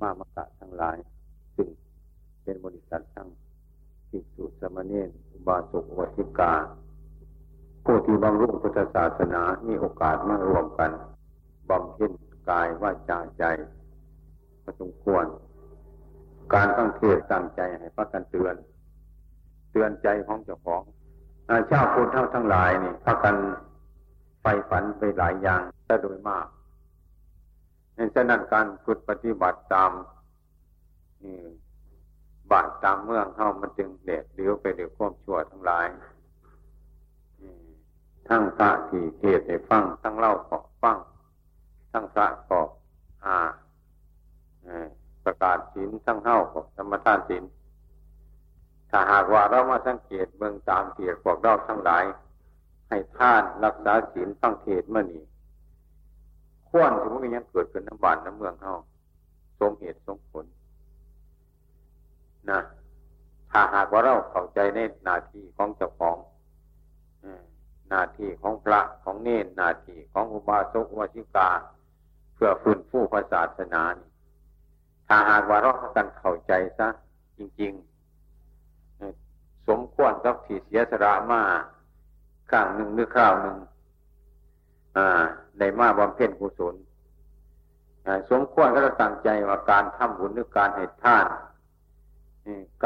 มามกะทั้งหลาย ซึ่งเป็นบริษัททั้งภิกษุสมณีนอุบาสกวัติกา ผู้ที่บำรุงพุทธศาสนามีโอกาสมารวมกันบำเพ็ญกายว่าจาใจประสมควร การตั้งเทศตั้งใจให้พักกันเตือน เตือนใจของเจ้าของชาวพุทธเท่าทั้งหลายนี่พักกันไปฝันไปหลายอย่างแต่โดยมาก ฉะนั้นการฝึกปฏิบัติตามบาทตามเมืองเข้ามันจึงเด็ดเลี้ยวไปเดี๋ยวความชั่วทั้งหลายทั้งพระที่เทศให้ฟัง ทั้งเล่าขอฟัง ทั้งพระขอบอาประกาศศีลทั้งเท่าขอบธรรมทานศีลถ้าหากว่าเรามาสังเกตเมืองตามเกียรพวกเราทั้งหลาย ให้ท่านรักษาศีลฟังเทศเมื่อนี้ ควรที่มันยังเกิดขึ้นน้ำบานน้ำเมืองเขาสมเหตุสมผลนะถ้าหากว่าเราเข้าใจในหน้าที่ของเจ้าของหน้าที่ของพระของเนนหน้าที่ของอุบาสกอุบาสิกา เพื่อฟื้นฟูพระศาสนาถ้าหากว่าเรากันเข้าใจซะจริง ๆ สมควรกับที่เสียสละมาครั้งหนึ่งหรือคราวหนึ่ง ในมาบำเพ็ญกุศลสมควรก็จะตั้งใจว่าการทำบุญหรือการให้ท่าน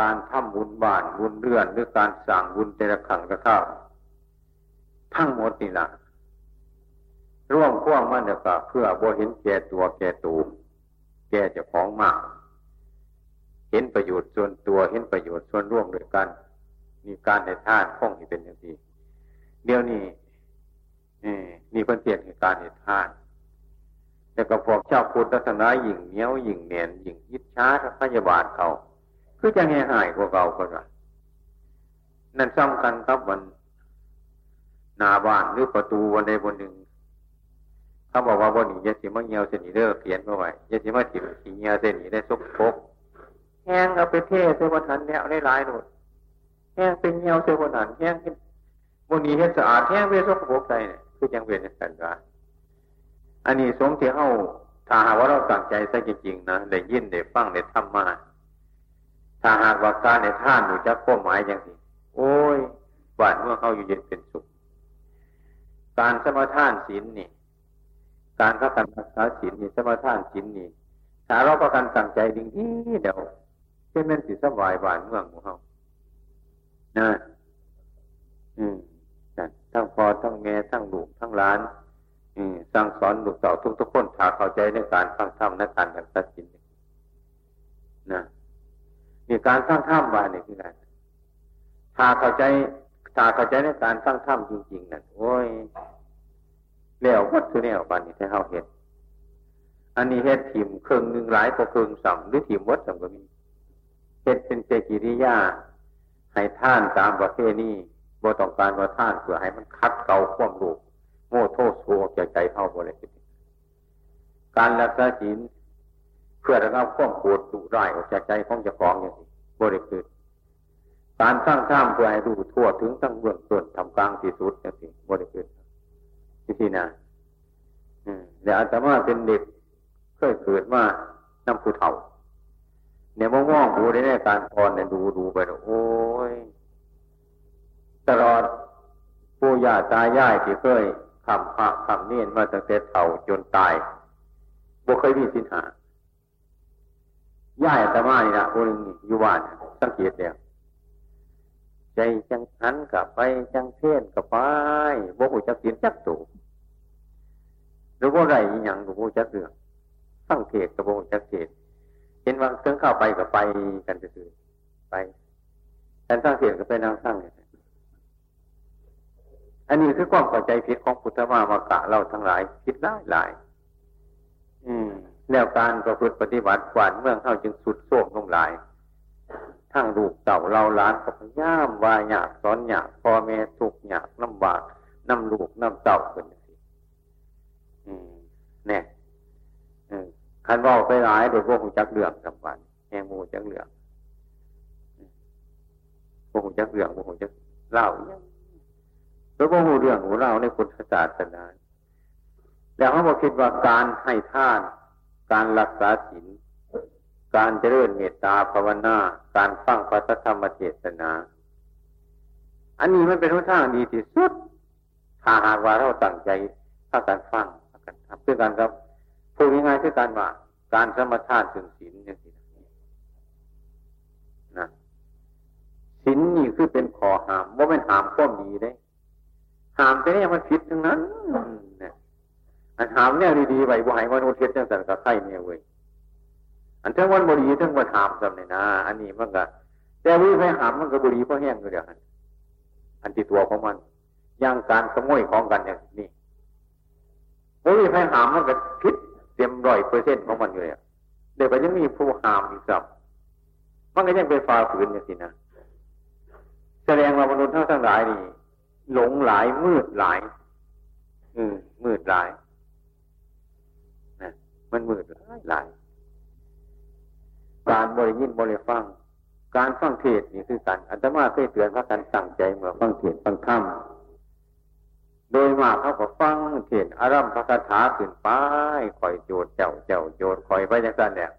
การทำบุญบ้านบุญเรือนหรือการสั่งบุญแต่ละขังกระท่าทั้งหมดนี่ละร่วมพ่วงมันเดียก็เพื่อบ่เห็นแก่ตัวแก่ตูแก่เจ้าของมาก เห็นประโยชน์ส่วนตัวเห็นประโยชน์ส่วนร่วมด้วยกัน มีการในท่านคงที่เป็นอย่างนี้เดี๋ยวนี้ นี่เพิ่นเทียนเหตุการณ์เหตุท่านแต่ก็พวกเจ้าพุทธศาสนาหยิ่งเหนียวหยิ่งเนียนหยิ่งยิดช้าพยาบาลเขาคือจะแห่หายกว่าเก่าคนละนั่นซ้ำกันครับวันนาบ้านหรือประตูวันใดวันหนึ่งเขาบอกว่าวันนี้ยาสีมะเงียวเสนีเด้อเขียนมาไว้ยาสีมะถิ่มขีเงียวเสนีได้ซุกพกแห้งเอาไปเทเสวันนั้นเนี่ยได้หลายหนุดแห้งเป็นเงียวเสวันนั้นแห้งวันนี้เห็นสะอาดแห้งเวซุกพกใจเนี่ย คือยังเวียนกันว่าอันนี้สงที่เข้าถ้าหากว่าเราตั้งใจซะจริงๆนะได้ยินได้ฟังได้ทำมาถ้าหากว่าการในท่านอยู่จะข้อหมายอย่างนี้โอ้ยบ้านเมื่อเข้าอยู่เย็นเป็นสุข การสมาทานศีลนี่ การพักกันรักษาศีลนี่สมาทานศีลนี่ถ้าเราประกันตั้งใจดิ่งที่เดี๋ยวเช่นนั้นสิสบายบ้านเมืองของเขานะอืม ทั้งพอทั้งแม่ทั้งลูกทั้งหลานสั่งสอนลูกเต่าทุกทุกคนถาเข้าใจในการฟังธรรมในการกันตัดสินนะมีการสร้างธรรมว่านี่คือการถ้าเข้าใจถ้าเข้าใจในการสร้างธรรมจริงๆนั่นโอ้ยแล้ววัดคือแนวปานนี้ที่เขาเห็นอันนี้เฮ็ดถิ่มเครื่องหนึ่งหลายกว่าเครื่องสัมหรือถิ่มวัดสัมก็มีเฮ็ดเป็นเจกิริยาให้ท่านตามประเพณี บ่ต้องการว่าท่านเพื่อให้มันคัดเก่าควมรู้โม่โทษโซจากใจเข้าบริสุทธิ์การรักษาศีลเพื่อระงับความโกรธดุร้ายออกจากใจของเจ้าของอย่างนี้บริสุทธิ์การสร้างข้ามเพื่อให้รู้ทั่วถึงทั้งเบื้องต้นทำกลางที่สุดอย่างนี้บริสุทธิ์ที่ที่นะเดี๋ยวอาจจะว่าเป็นเด็กเคยเกิดมาน้ำผู้เฒ่าเนี่ยมองมองดูในการพรเนี่ยดูดูไปโอ้ย ตลอดปู่ย่าตายายที่เคยคำพระคำเนียนมาตั้งแต่เท่าจนตายบ่เคยมีสินหาย่ายแต่มานี่นะคนนึงอยู่บ้านสังเกตเดียวใจจังหันกับไปจังเทียนกับไปบ่หูจักเสียนจักตูหรือว่าไรอย่างกับหูจักเรื่องสังเกตกับบ่หูจักเทศเห็นว่าเครื่องเข้าไปกับไปกันจะคือไปแต่สังเกตกับไปนั่งสร้างเนี่ย อันนี้คือความเข้าใจผิดของพุทธมามากะเราทั้งหลายผิดหลายหลาย อืม แล้วการประพฤติปฏิบัติกวานเมืองเข้าจึงสุดโทมลงหลาย ทั้งลูกเต่าเราล้านกับย่ามวายหยาบสอนหยาบพ่อแม่ทุกหยาบลำบากน้ำลูกน้ำเต่าเป็นสิอืมเนี่ยคันว่าไปหลายโดยพวกหูจักเรื่องสำคัญแหงมูจักเรื่องพวกหูจักเรื่องพวกหูจักเล่าอย่าง หรือว่าหูเรื่องหูเราในพุทธศาสนาแล้วเขาบอกคิดว่าการให้ท่าน การรักษาศีลการเจริญเมตตาภาวนา การฟังพระธรรมเทศนา อันนี้มันเป็นทางดีที่สุด ถ้าหากว่าเราตั้งใจถ้าการฟังถ้าการทำเพื่อการครับพูดง่ายๆคือการว่าการสมทานถึงศีลอย่างนี้นะศีลนี่คือเป็นขอหามว่าเป็นหามข้อมีได้ หามแต่เนี่ยมันผิดทั้งนั้นเนี่ยอันหามเนี่ยดีๆไว้บ่ให้มนุษย์เทศจังสันกับไข่เนี่ยเว้ยอันทั้งวันบรีทั้งวันหามจำเลยนะอันนี้มันก็แต่วิไปหามมันก็บรีเพราะแห้งอยู่เดียวกันอันที่ตัวของมันย่างการขโมยของกันอย่างนี้วิไปหามมันก็พิษเต็มร้อยเปอร์เซ็นต์ของมันอยู่เลยเดี๋ยวก็ยังมีผู้หามอีกสับมันก็ยังเป็นฟ้าฝืนอย่างนี้นะแสดงว่ามนุษย์ทั้งทั้งหลายนี่ หลงหลายมืดหลายอืมมืดหลายนะมันมืดหลายหลาย การบริยินบริฟัง การฟังเทศนี่คือการอัตมาเคยเตือนพระกันตั้งใจเมื่อฟังเทศฟังธรรมโดยมากเขาก็ฟังเทศอารัมพระคาถาขึ้นไปคอยโจดเจ้าเจ้าโจดคอยไปอย่างนั้นเนี่ย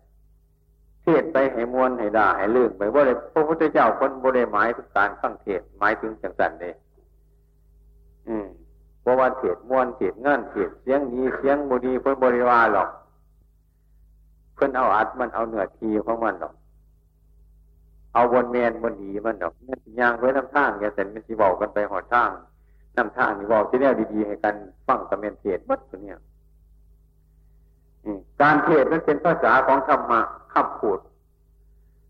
เทศไปให้มวนให้ด่าให้ลื่นไปว่าเลยพระพุทธเจ้าคนบริหมายถึงการฟังเทศหมายถึงจังสันเลย อืมเพราะว่าเทศมวนเทศงานเทศเสียงดีเสียงบุดีเพื่อนบริวารหรอก เพิ่อนเอาอัดมันเอาเนื้อทีของมันดอก เอาบนเมนบนดีมันดอกนี่ยางไว้น้ำทางอย่าเสร็จมันสิบอกกันไปหอดทางน้ำทางนี่บอกที่นี่ดีๆให้กันฟังตะเมนเทศวัดตัวเนี้ยการเทศนั้นเป็นภาษาของธรรมะคำพูด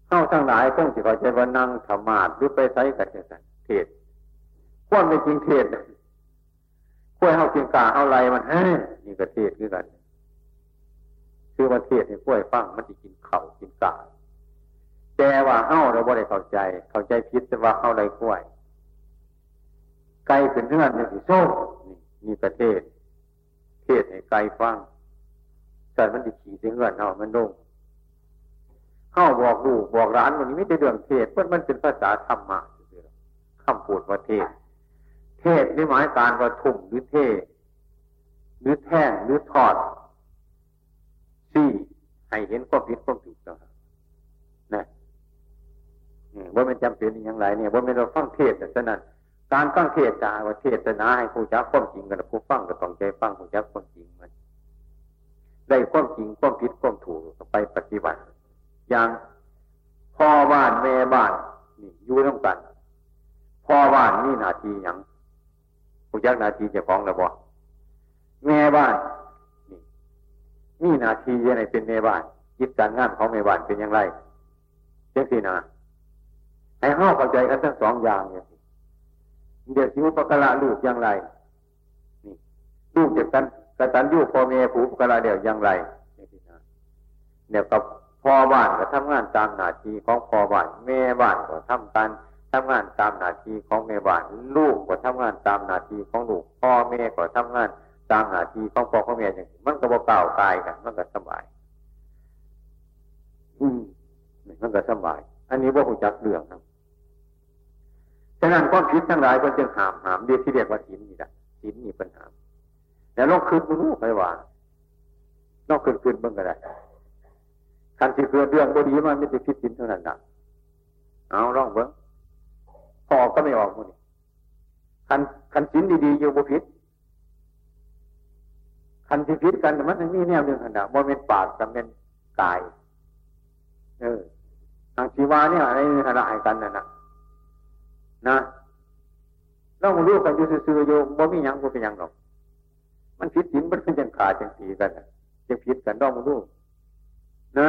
เข้าทั้งหลายคงสิเขาใจว่านั่งธรรมาหรือไปใช้กันเเทศควรไม่จริงเทศ ควรเอาจริงกาเอาไรมันเฮ้นี่ก็เทศคือกันคือว่าเทศให้กล้วยฟังมันจะกินเข่ากินกาแต่ว่าเฮ้าเราบ่ได้เข้าใจ เข้าใจผิดแต่ว่าเฮ้าไรกล้วยไก่ขึ้นเนื่อนเนี่ยสิโซ่นี่มีประเทศ เทศให้ไก่ฟังแต่มันจะขี่เงื่อนเฮามันโด่งเฮ้าบอกลูกบอกร้านวันนี้ไม่ได้เรื่องเทศเพราะมันเป็นภาษาธรรมะคำพูดว่าเทศ เทศนี่หมายการว่าทุ่มหรือเทหรือแท่งหรือทอดซี่ให้เห็นความผิดความถูกต้องนะว่ามันจำเป็นอย่างไรเนี่ยว่ามันเราฟังเทศแต่ฉะนั้นการฟังเทศจาว่าเทศนาให้ผู้จักความจริงกันผู้ฟังก็ต้องใจฟังผู้จักความจริงมันได้ความจริงความผิดความถูกไปปฏิบัติ อย่างพ่อบ้านแม่บ้านนี่อยู่ร่วมกันพ่อบ้านนี่นาทีอย่าง ผู้จักนาทีจะฟ้องระบอแม่บ้านมีนาทียังไงเป็นเมบ้านคิดการงานของเมบ้านเป็นอย่างไรเจ้าสีนาให้ห้าเข้าใจกันทั้งสองอย่างเนี่ยเดี๋ยวสิวปกละลูกอย่างไรนี่ลูกจะกันกระตันยูพ่อเมผูปกละเดี๋ยวอย่างไรเนาเดี๋ยวกับพ่อบ้านก็ทำงานตามหน้าที่ของพ่อบ้านแม่บ้านก็ทำการ ทำงานตามหน้าที่ของแม่บ้านลูกก็ทำงานตามหน้าที่ของลูกพ่อแม่ก็ทำงานตามหน้าที่ของพ่อของแม่อย่างมันก็บ่เก่ากายกัน มันก็สบาย อืมมันก็สบาย อันนี้ว่าหูจักเรื่องครับฉะนั้นความคิดทั้งหลายคนจึงหามหามเรียกที่เรียกว่าสินนี่แหละสินนี่ปัญหาแต่ลองคืนมันรู้ไปว่าลองคืนคืนเบิ่งก็ได้คันที่เกิดเรื่องบดีมันไม่ได้คิดสินเท่านั้นนะเอาลองเบิ่ง พอก็ไม่ออกมันคันคันสินดีๆอยู่บุพิษคันที่พิษกันมันมีแนวหนึ่งขนาดโมเมนต์ปากกับเป็นกาย เออทางชีวาเนี่ยอะไรขนาดกันนะนะนะเรารู้กันอยู่ซื่อๆโยมบ่มียังบ่เป็นยังหรอก มันพิษสินมันเป็นจังขาจังสีกันจังพิษกันต้องมาดูนะ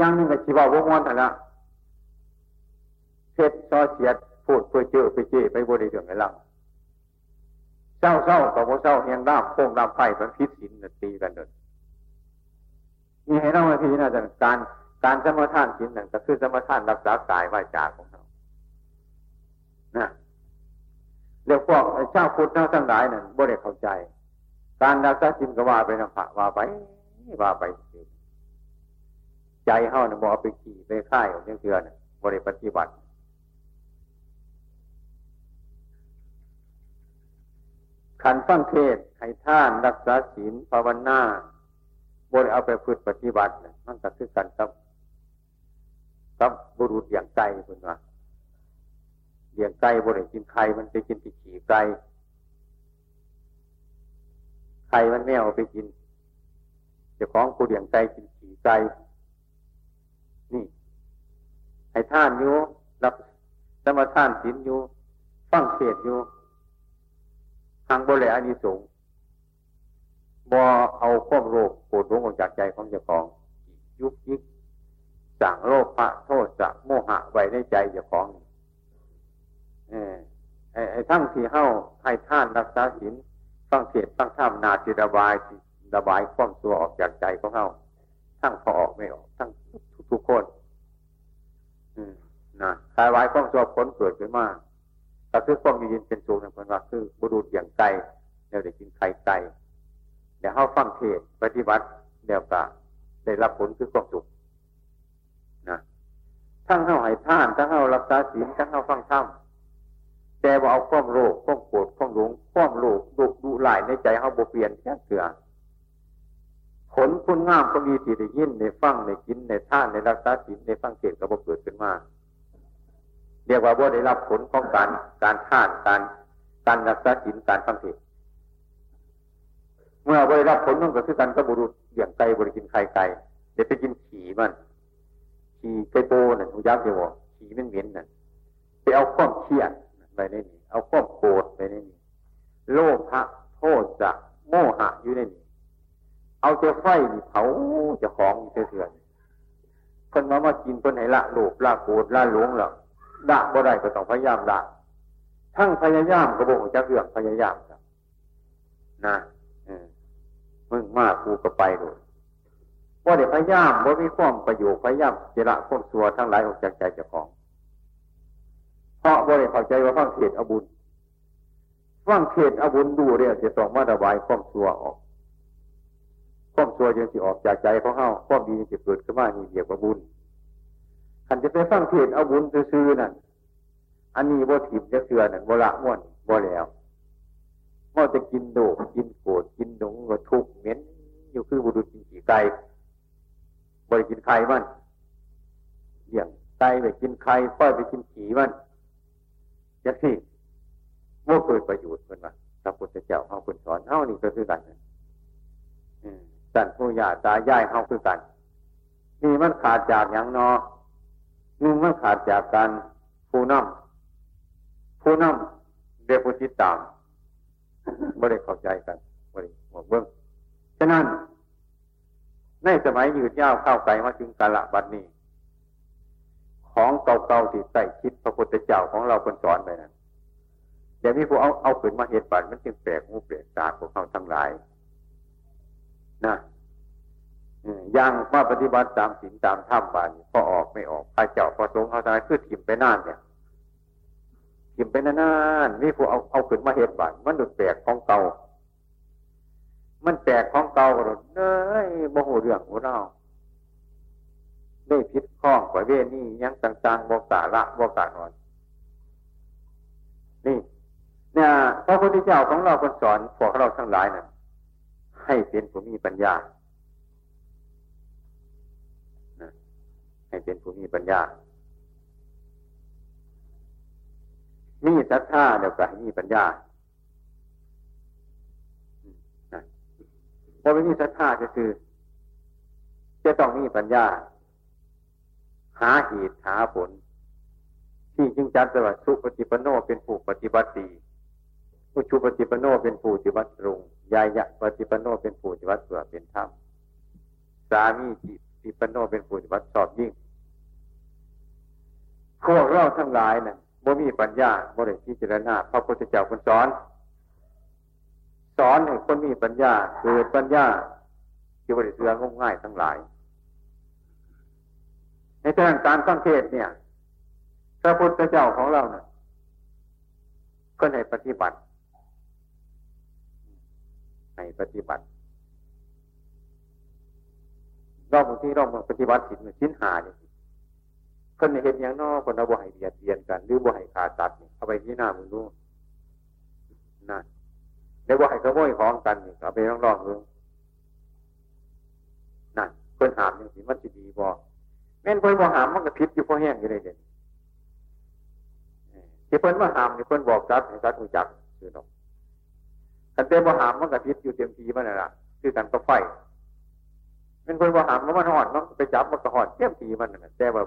ยังนึงกับชีวาวงวนนะ เทศซอเสียดพูดเพื่อเจอไปเจไปบริเรื่องไงล่ะเศร้าเศร้ากับว่าเศร้าเฮียงราบโค้งราบไผ่มันพิษสินตีกันเดินมีให้เรามาทีนะการการสมทานสินนั่นก็คือสมทานรักษากายไหวจาของเรานะเรียกพวกเจ้าพุทธทั้งหลายนั่นบ่ได้เข้าใจ การรักษาสินก็ว่าไปนะพระว่าไปว่าไปใจเฮาเนี่ยบ่เอาไปขี่ไปค่ายของเชื่อเนี่ยบ่ได้ปฏิบัติ ขันฟังเทศให้ท่านรักษาศีลภาวนาบนเอาไปฝึกปฏิบัติมันก็คือกันกับกับบุรุษอย่างไก่คุณว่าเลี้ยงไก่บริกินไข่มันไปกินที่ขี่ไก่ไข่มันไม่เอาไปกินเจ้าของกูเลี้ยงไก่กินขี่ไก่นี่ให้ท่านอยู่รับสมาท่านศีลอยู่ฟังเทศอยู่ ทางบริอานิสงส์บ่เอาควบโรคปวดหลงออกจากใจของเจ้าของ ยุกยิกสั่งโลภะโทษจะโมหะไว้ในใจเจ้าของเออไอ้ทั้งที่เฮ้าให้ท่านรักษาศีลฟังเทศฟังธรรมนาจิระบายระบายความตัวออกจากใจของเฮ้าทั้งพอออกไม่ออก ทั้งทุกๆคน อืมนะคลายวายความตัวผลเกิดขึ้นมาก คือความยืนเป็นสูงนะคนว่าคือบุรุษอย่างไก่เดี๋ยวได้กินไข่ไก่เดี๋ยวเขาฟังเทศปฏิบัติเดี๋ยวก็ได้รับผลคือความสุขนะทั้งเข้าให้ท่านทั้งเข้ารักษาศีลทั้งเข้าฟังธรรมแต่ว่าเอาความโลภความโกรธความหลงความโลภดุดุหลายในใจเขาบวเปลี่ยนแค่เถื่อผลคุณงามก็มีที่ได้ยินในฟังในกินในท่านในรักษาศีลในฟังเทศก็บ่เกิดขึ้นมา เรียกว่าว่าได้รับผลของการการท่านการการรักษาศีลการฟังเทศเมื่อได้รับผลนั่นก็คือการกบุรุษอย่างไก่บริกินไข่ไก่เดี๋ยวไปกินขี่มันขี่ไก่โตน่ะทุยักษ์เดียวขี่มันเหม็นน่ะไปเอาข้อมเชียดไปในนี้เอาข้อมโกรธไปในนี้โลภะโทษจะโมหะอยู่ในนี้เอาเจ้าไฟนี่เผาจะของเถื่อนคนมามากินคนไหนละโลภละโกรธละหลงละ ละบ่ได้ก็ต้องพยายามละทั้งพยายามก็บอกจะเรื่องพยายามนะมึงมากกูก็ไปเลยว่าเดี๋ยวพยายามว่ามีความประโยชน์พยายามเจระควบสัวทั้งหลายออกจากใจเจ้าของ เพราะว่าเดี๋ยวเข้าใจว่าฟังเทศอบุญฟังเทศอบุญดูเรี่ยจะต้องมาระบายความสัวออกความสัวยังสิออกจากใจของเขาความดีจะเกิดขึ้นมานี่เดียวกับบุญ ขันจะไปฟังเทศเอาบุญซื้อนั่นอันนี้บ่ถิบจะเสือนั่นบ่ละม้วนบ่แล้วมื่อจะกินโดกกินโกรธกินหนงก็ทุกเหม็นอยู่คือบุรุษกินขี่ไก่บริกินไข่มันเลี้ยงไก่ไปกินไข่ป้อยไปกินขี่มันจะสิว่าเกิดประโยชน์เพื่อนว่าพระพุทธเจ้าเขาคุณสอนเท่านี้ก็คือกันสันผู้ยาตายายเขาคือกันนี่มันขาดจากอย่างนอ หนึ่งมันขาดจากการผู้นำผู้นำเรียกผู้ติดตามไม่ได้เข้าใจกันไม่ได้หมดเบื้องฉะนั้น ในสมัยยืดยาวเข้าไกลมาถึงกาละบัดนี้ ของเก่าๆที่ใส่คิดพระพุทธเจ้าของเราคนสอนไปนั้นเดี๋ยวนี้พวกเอาเอาขืนมาเหตุปัดมันจึงแปลกหูแปลกตาพวกเขาทั้งหลาย นะ ยังว่าปฏิบัติตามศีลตามธรรมบานพอออกไม่ออกพระเจ้าพอสงฆ์เขาทายคือถิ่มไปนานเนี่ยถิ่มไปนานนี่ผู้เอาเอาขึ้นมาเหตุบานมันดุดแปลกของเก่ามันแปลกของเก่าหรอเน้ยโมโหเรื่องของเราได้พิษข้องกว่าเวนี่ยังต่างๆบอกตาละบอกตานอนนี่เนี่ยพระพุทธเจ้าของเราคนสอนพวกเราทั้งหลายนั้นให้เป็นผู้มีปัญญา ให้เป็นผู้มีปัญญา มีศรัทธาเดี๋ยวก็ให้มีปัญญาพอไม่มีศรัทธาก็คือ จะต้องมีปัญญา หาเหตุหาผล ที่จึงจัดว่าสุปฏิปโนเป็นผู้ปฏิบัติดีผู้ชุปฏิปโนเป็นผู้ปฏิบัติรงยายะปฏิปโนเป็นผู้ปฏิบัติเสื่อเป็นธรรมสามีจิปฏิปโนเป็นผู้ปฏิบัติสอบยิ่ง พวกเราทั้งหลายนะ่ะบ่มีปัญญาบ่ได้พิจารณาพระพุทธเจ้าคนสอน สอนให้คนมีปัญญาเกิดปัญญาที่บริสุทธิ์งง่ายทั้งหลาย ในทางการสังเกตเนี่ย พระพุทธเจ้าของเราเนะ่ยก็ในปฏิบัติในปฏิบัติรอบบางที่รอบปฏิบัติสินสินหาเนี่ย คนเห็นอย่างนอกคนเอาบ่ให้เบียดเบียนกัน หรือบ่ให้ขาดตัดนี่เอาไปที่หน้ามึงดูนั่นแล้วบ่ให้ขโมยของกันนี่เอาไปร้องร้องมึงนั่นเพื่นหามอย่างสิมันจะดีบ่แม่นเพิ่นบ่หามมันก็ผิดอยู่พอแห้งอยู่เลยเด่นที่เพิ่นว่าหามนี่เพิ่นบอกจัดให้จัดรู้จักคือดอกกันเต็มบ่หามมันก็ผิดอยู่เต็มทีมันน่ะล่ะคือกันก็ไฟแม่นเพิ่นบ่หามมันหอนมันไปจับมันก็หอนเต็มทีมันน่ะแต่ว่า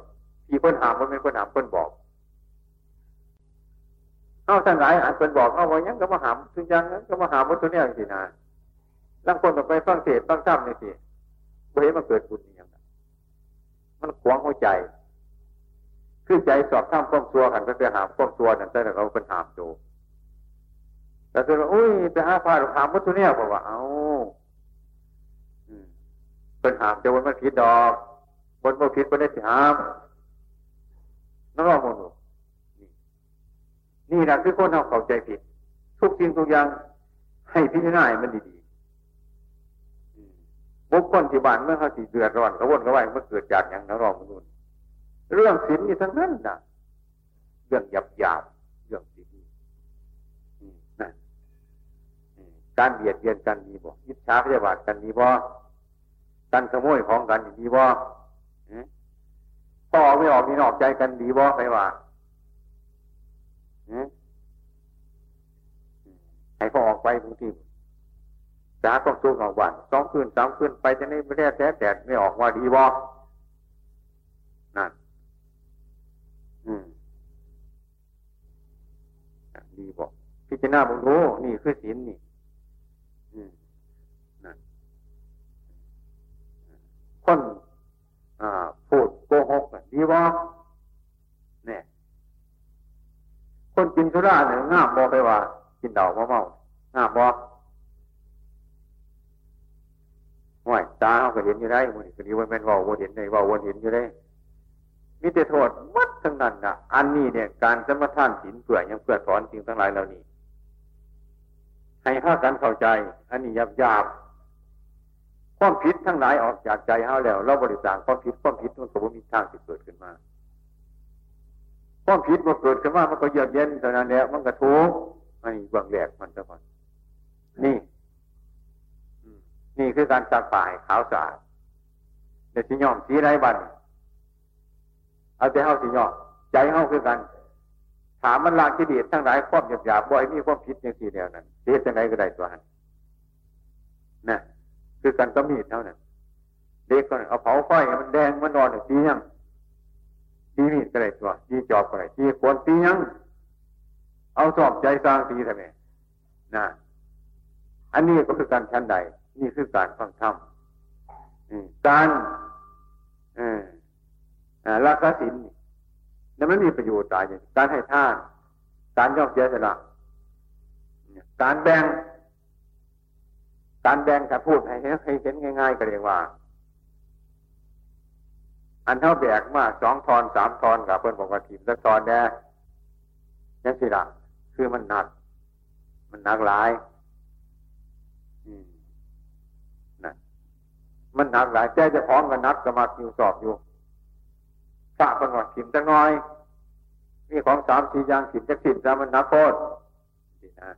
ที่เพิ่นหามมันเป็นเพิ่นหามเพิ่นบอกเอาทั้งหลายอันเป็นบอกเอาไว้ยังก็มาหามถึงยังนั้นก็มาหามวัตถุเนี่ยสินะลังคนต่อไปฟังเทศฟังธรรมนี่สิบ่เห็นมาเกิดบุญนี่ยังมันขวางหัวใจ คือใจสอบข้ามความซัวกันก็ไปหามความซัวนั่นแต่เราเป็นหามโจแต่คือว่าอุ้ยไปหาพาหามวัตถุเนี่ยบอกว่าเอาเป็นหามจะวันมันผิดดอกคนบ่ผิดคนได้สิหาม นั่นรอมนุนี่แหละคือคนเราเข้าใจผิด ทุกสิ่งทุกอย่างให้พิจารณามันดีๆบุคคลที่บ้านเมื่อเขาสีเดือดร้อนกระวนกระวายเมื่อเกิดจากอย่างนักร้องมนุษย์เรื่องศีลนี่ทั้งนั้นนะเรื่องหยาบหยาบเรื่องศีลนะการเบียดเบียนกันมีบ่ยิจฉาพยาบาทกันมีบ่การขโมยของกันมีบ่ พ่อไม่ออกมีนอกใจกันดีบ่ไปว่าให้เขาออกไปบางทีสาต้องสู้ออกวันสองคืนสามคืนไปจะไม่ไม่ได้แท้แต่ไม่ออกว่าดีบอนั่นดีบอกพิจารณาบุญรู้นี่คือศีลนี่นั่นคนพูดโกหก ดีบอเนี่ย คนกินสุราเนี่ยง่ามบอไปว่า กินเดาเมาเมาง่ามบอห่วยตาเขาก็เห็นอยู่ได้มันก็ดีว่าแม่นว่าวนเห็นในว่าวนเห็นอยู่ได้มีแต่โทษมัดทั้งนั้นนะอันนี้เนี่ย การสมทานศีลเพื่อยังเพื่อสอนสิ่งทั้งหลายเหล่านี้ ให้ข้ากันเข้าใจ อันนี้ยับยาบ ความผิดทั้งหลายออกจากใจเฮาแล้ว เราบริจาคความผิดความผิดมันก็บ่มีทางที่เกิดขึ้นมาความผิดมันเกิดขึ้นมามันก็เยือกเย็นเท่านั้นแหละมันก็ทุกข์อันนี้เบื้องแรกมันจะก่อนนี่นี่คือการสักป่ายขาวสะอาดเดี๋ยวสิยอมสีไรบันเอาแต่เฮาสิยอมใจเฮาคือกัน ถามมันลางที่ดีทั้งหลายความหยาบหยาบบ่อยมีความผิดอย่างที่เดียวนั้นเสียจังไรก็ได้ตัวนั้นนะ คือกันก็มีเท่านั้นเด็กก็เอาเผาไฟมันแดงมันนอนตียังตีมีดก็ได้ตัวตีจอบก็ได้ตีขวนตียังเอาสอบใจสร้างตีทำไมนะอันนี้ก็คือการชั้นใด นี่คือการฟังธรรมการรักษาศีลนั่นไม่มีประโยชน์ตายอย่างการให้ท่าน การยอมเสียสละการแบ่ง การแบ่งการพูดให้เห็นง่าย ๆ ก็เรียกว่า อันเท่าแบกมาสองทอนสามทอนกับเพื่อนบอกว่าทีมสักทอนแน่ยังสิละคือมันหนัก มันหนักหลายนะมันหนักหลายแจ้จะพร้อมกันนักก็มาคิวสอบอยู่ฝากกันว่าทีมจะน้อย มีของสามสี่อย่างทีมจะทีมจะมันนักโคตรนะ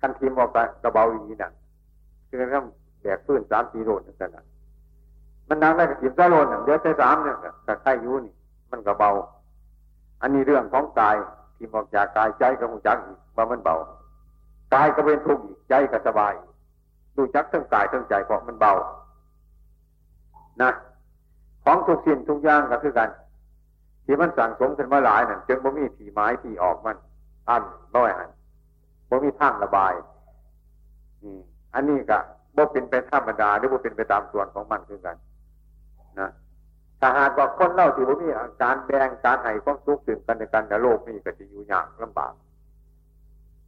ขั้นทีมออกไปกระเบาอย่างนี้นะ คือต้องแบกพื้นสามสี่โลนั่นแหละมันนักได้กับสิบซาโลนเดี๋ยวใช้สามเนี่ยกับไข่ยูนี่ มันก็เบา อันนี้เรื่องของกายที่ออกจากกายใจก็คงจักอีกว่ามันเบากายก็เป็นทุกข์อีกใจก็สบายดูจักทั้งกายทั้งใจเพราะมันเบา นะ ของทุกสิ่งทุกอย่างก็คือกันที่มันสั่งสมขึ้นมาหลายนั่นจึงบ่มีผีไม้ที่ออกมันอันบ่อยหันบ่มีทางระบายนี่ อันนี้ก็บ่เป็นไปธรรมดาหรือบ่เป็นไปตามส่วนของมันคือกันนะถ้าหากว่าคนเล่าที่ว่ามีการแบ่งการให้ความสุขถึงกันในกันในโลกนี้ก็จะอยู่ยากลำบาก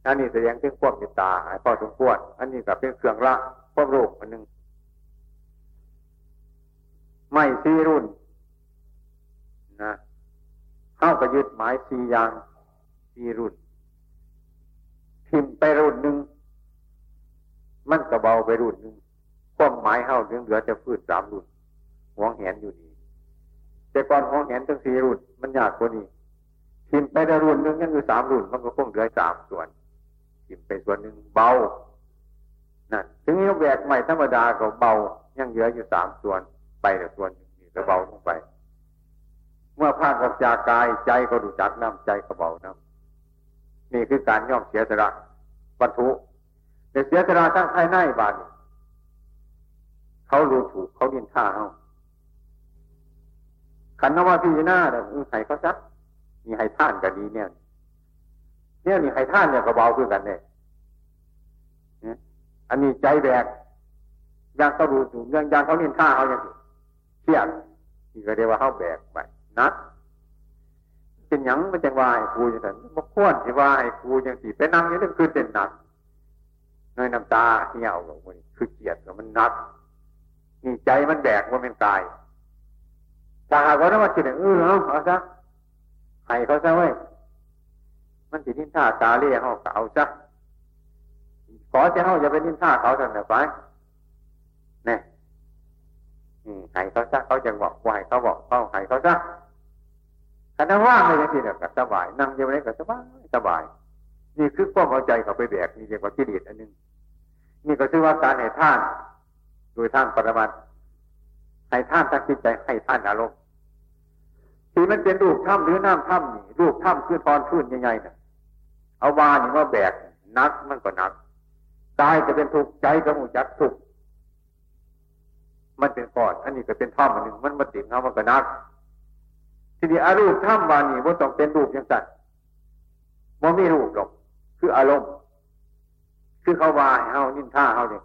อันนี้แสดงถึงความเมตตาให้พอสมควรอันนี้ก็เป็นเครื่องละความโลกอันหนึ่งไม่ซีรุ่นนะเข้ากับยึดหมายสี่อย่างสี่รุ่น พิมพ์ไปรุ่นหนึ่ง มันก็เบาไปรุ่นหนึ่งความหมายเข้าเหลือจะพืชสามรุ่นห่วงแหนอยู่ดีแต่ก่อนห่วงแหนทั้งสี่รุ่น มันยากกว่านี้ทิมไปได้รุ่นหนึ่งยังอยู่สามรุ่น มันก็คงเหลือสามส่วนทิมไปส่วนหนึ่งเบานั่นถึงนี้แหวกใหม่ธรรมดาก็เบายังเหลืออยู่สามส่วนไปแต่ส่วนนี้ก็เบาลงไป เมื่อพาดออกจากกายใจก็ดูจักน้ำใจก็เบาน้ำนี่คือการย่อมเสียสละวัตถุ แต่เสียสละทั้งภายในบานเขารู้ถูกเขาดินท่าเขาขันนว่าพี่หน้าเนี่ยมีใครเขาซัก มีให้ท่านก็ดีเนี่ยเนี่ยนี่ให้ท่านเนี่ยก็เบาคือกันเนี่ยอันนี้ใจแบกยางเขาดูถูกยางยางเขาดินท่าเขาอย่างนี้เทียบนี่ก็เรียกว่าเขาแบกไปนักเป็นหยังมันจะวายกูอย่างนั้นมันควรที่ว่าให้กูอย่างสีไปนั่งอย่างนี้คือเด่นหนัก ในน้ำตาเหี่ยวกับมันคือเกียดกับมันนักนี่ใจมันแบกว่ามันกายตาเขาต้องมาคิดเออเอาเอาซะให้เขาซะเว้ยมันสินินท่าตาเลี้ยเขาเอาซะขอจะเขาอย่าไปนินท่าเขาสั่นไปเนี่ยให้เขาซะเขาจะบอกว่าให้เขาบอกเขาให้เขาซะขณะว่างเลยทีเดียวก็สบายนั่งอยู่ไหนก็สบายสบาย นี่คือความเอาใจเขาไปแบกนี่เรียกว่ากิเลสอันนึงนี่ก็ชื่อว่าการให้ท่าน โดยท่านปรมัตให้ท่านตั้งจิตใจให้ท่านอารมณ์ที่มันเป็นรูปถ้ำหรือน้ำถ้ำนี่รูปถ้ำคือทอนขึ้นยังไงน่ะเอาวานี่ว่าแบกนักมันก็นักกายจะเป็นทุกข์ใจก็หูจักทุกข์มันเป็นก้อนอันนี้ก็เป็นท่อมอันหนึ่งมันมาติดเขามันก็นัก ทีนี้อารูปถ้ำวานี่ว่าต้องเป็นรูปยังสั่นมันไม่รูปหรอก คืออารมณ์ คือเขาวาเฮานินท่าเฮาเนี่ย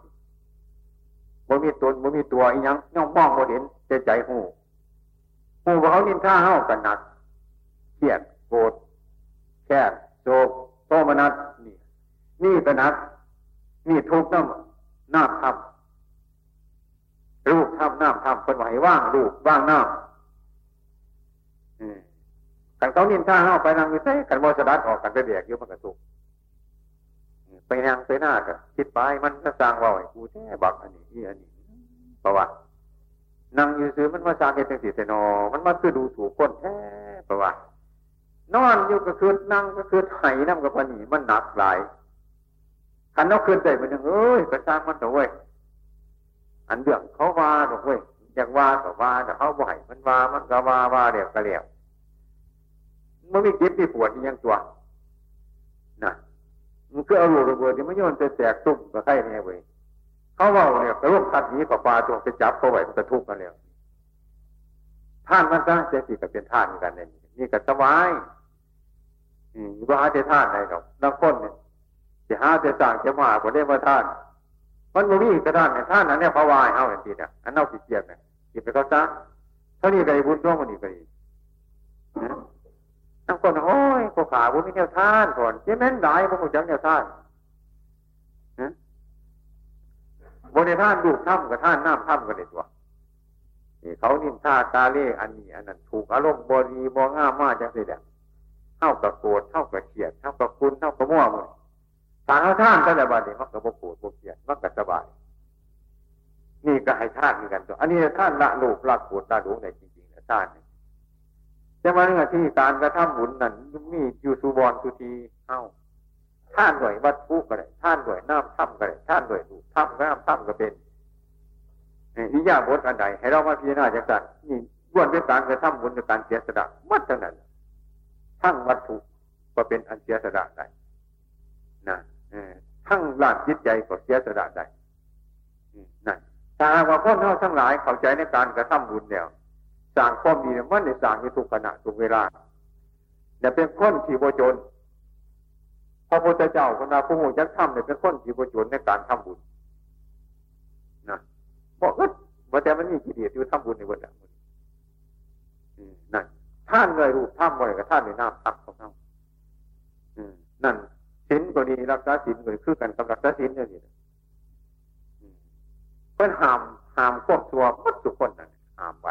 มันมีตนมันมีตัวอีหยังย่องมองบ่เห็นใจใจหูหูว่าเขานินท่าเฮากันหนักเครียดโกรธแค่โศกโทมนัสนี่นี่ก็นักนี่ทุกข์น้ำน้ำทำรูปทำน้ำทำเป็นไหวว่างรูปว่างน้ำกันเขานินท่าเฮาไปนั่งอยู่ใส่กันโมสดัดออกกันไปเบียกอยู่มันกระตุก ไปนั่งไปหน้ากันคิดไปมันก็สร้างว่าไอ้กูแท้บักอันนี้นี่อันนี้เพราะว่านั่งอยู่ซื้อมันมาสร้างเหตุสิเสนอมันมาคือดูถูกคนแท้เพราะว่านอนอยู่ก็คือนั่งก็คือไห้น้ำกับปนีมันหนักหลายขันนกขึ้นใจมันยังเอ้ยกระสร้างมันตัวเว้ยอันเดืองเขาว่าหรอกเว้ยอยากว่าก็ว่าแต่เขาบ่อยมันว่ามันก็ว่าว่าเดียวก็เรียวมันไม่เก็บที่ปวดยังตัว คือเอาลูกระเบิดที่มันโยนแตกตุ่มก็ใครเนี่ยเว้ยเขาว่าเนี่ยกระโลกตัดนี้กับปลาตัวไปจับเขาไว้มันจะทุกข์กันแล้วท่านมันก็เจสิกับเป็นท่านกันเนี่ยนี่ก็สบายอืมว่าหาแต่ท่านไหนหรอกนักคนเนี่ยจะหาจะสั่งจะมาคนได้มาท่าน มันไม่มีกระท่านเนี่ยท่านนั้นเนี่ยพระวายเอาอย่างนี้เนี่ยอันนอกสิเกียรเนี่ยกินไปเขาซะเท่านี้ก็ได้บุญร่วมมันอีกก็ดีนั กคนโอ้ยกขาบุมีแนวท่านก่อนเจ๊แม่นได้พวกผมจังแนวท่านบนในท่านดูถ้ำกับท่านน้ำถ้ำกันเลยตัวนี่เขานินท่าตาเล่อันนี้อันนั้นถูกอารมณ์บรีบง่ามากจังสิเด็กเท่ากับโกรธเท่ากับเขียดเท่ากับคุณเท่ากับมั่วมันทางเขาท่านก็แต่บัดนี้มันกับโกรธโกเขียดมันกับสบายนี่ก็ให้ท่านเหมีกันตัวอันนี้ท่านละลูกละโกรธละหลงในจริงๆนะท่านนี่ แต่ว่าเรื่องที่การกระทำบุญนั้นมีอยู่สุบอนสุทีเอ้าท่านหน่วยวัดพุก็ได้ท่านหน่วยน้ำถ้ำก็ได้ท่านหน่วยดูถ้ำน้ำถ้ำก็เป็นนิยาบทอันใดให้เรามาพิจารณาจากสัตว์นี่ล้วนเป็นการกระทำบุญในการเสียสละมัดเท่านั้นทั้งวัตถุก็เป็นอันเสียสละได้นะทั้งลานจิตใจก็เสียสละได้นั่นถ้าหากว่าคนเท่าทั้งหลายเข้าใจในการกระทำบุญแล้ว สร้างความดีมันในสร้างในทุกขณะทุกเวลาแต่ยเป็นคนที่โบจนพระพุทธเจ้าคนนาผู้หูยักษ์ทำเนี่ยเป็นคนที่โบจนในการทำบุญนะบอกเออว่าแต่มันมีกิเลสอยู่ทำบุญในวันนั้นนั่นท่านเลยรูปท่ามบ่อยกับท่านในน้ำตักของเขานั่นสินก็ดีรักษาสินก็คือกันกับรักษาสินเนี่ยนี่เพื่อนห้ามห้ามควบตัวมัดทุกคนนั่นห้ามไป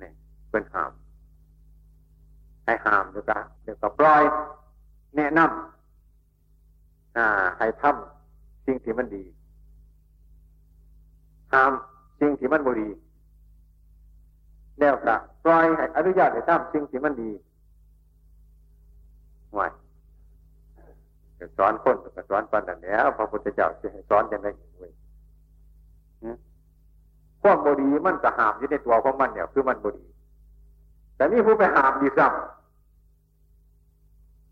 นี่ เพื่อนหามให้หามเดี๋ยวก็เดี๋ยวก็ปล่อย แนะนำอ่าให้ทำสิ่งที่มันดีหามสิ่งที่มันบุรีแล้วก็ปล่อยให้อนุญาตให้ทำสิ่งที่มันดีห่วยสอนคนก็สอนปันนั่นแล้วพระพุทธเจ้าจะให้สอนยังไงเว้ยพวกบดีมันก็หามอยู่ในตัวของมันเนี่ย คือมันบดี แต่นี่ผู้ไปหามอีกซ้ำ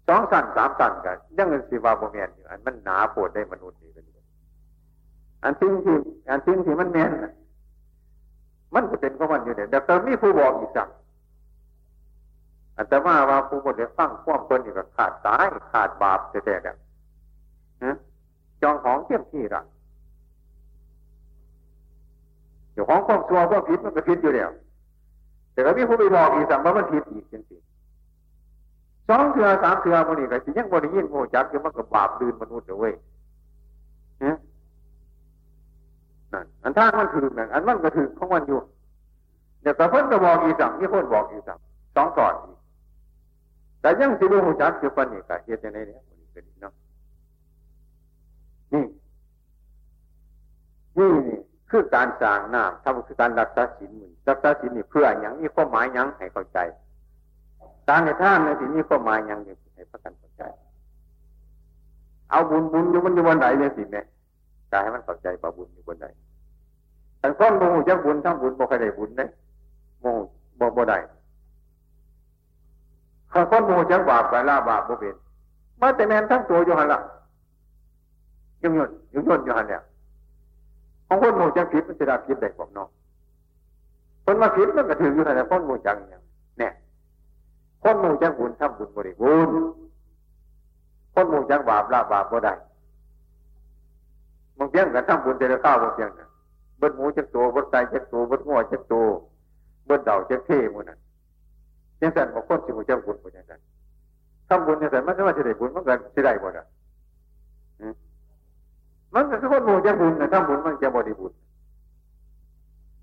สองสั่นสามสั่นกันยังเงินสิวาโมเมนอยู่อันมันหนาโปดได้มนุษย์นี่กันอันทิ้งที่อันทิ้งที่มันแมนมันก็เป็นของมันอยู่เนี่ยแต่ติมนี่ผู้บอกอีกซ้ำอันแต่ว่าว่าผู้บดเดี๋ยฟังความเพิ่นอยู่กับขาดตายขาดบาปแต่แต่เนี่ยจองของเทียมที่ละเดี๋ยวของความชั่วความผิดมันก็ผิดอยู่แล้ว แต่ก็มีผู้ไปบอกอีกสั่งว่ามันผิดอีกจริงๆสองเถื่อสามเถื่อมันนี่ก็สิยังบริยินโง่จักยู่มันก็บาปดืนมนุษย์เว้ยนั่นอันท่ามันถือนั่นอันมันก็ถือของมันอยู่เดี๋ยวแต่เพิ่นก็บอกอีสั่งมีคนบอกอีสั่งสองก่อนอีกแต่ยังสิรู้หูจักอยู่ปานนี้ก็เฮ็ดจังได๋เนี่ยมันก็ดีเนาะนี่นี่นี่ คือการสร้างน้ำทำคือการรักษาศีลมือรักษาศีลนี่เพื่ออย่างมีข้อหมายยังให้เข้าใจการในท่านในที่นี้ข้อหมายยังให้พระกันเข้าใจ เอาบุญบุญอยู่มันอยู่บนไหนเนี่ยสิแม่กายให้มันเข้าใจว่าบุญอยู่บนไหนแต่คนโมโหจะบุญทั้งบุญบ่เคยได้บุญเลยโมโหบ่บ่ได้ถ้าคนโมโหจะบาปไปล่าบาปบ่เป็นมาแต่แมนทั้งตัวอยู่หันละยุ่งยุ่งยุ่งยุ่งอยู่หันเนี่ย ของคนหมู่จังผิดมันจะได้ผิดได้ของนอกคนมาผิดมันก็ถืออยู่แต่คนหมู่จังอย่างเนี่ยคนหมู่จังบุญทำบุญบริบูรณ์คนหมู่จังบาปละบาปบ่ได้บางเพียงกันทำบุญเจริญข้าวบางเพียงนะเบิดหมูจักตัวเบิดไก่จักตัวเบิดงัวจักตัวเบิดเดาจักเท่หมดนั่นยังสั่นบอกคนสิหมู่จังบุญหมดย่างนั้นทำบุญยังสั่นมันจะว่าจะได้บุญมันก็จะได้หมดอะ มันก็คือคนหมู่จะบุญนะถ้าบุญมันจะบริบุญ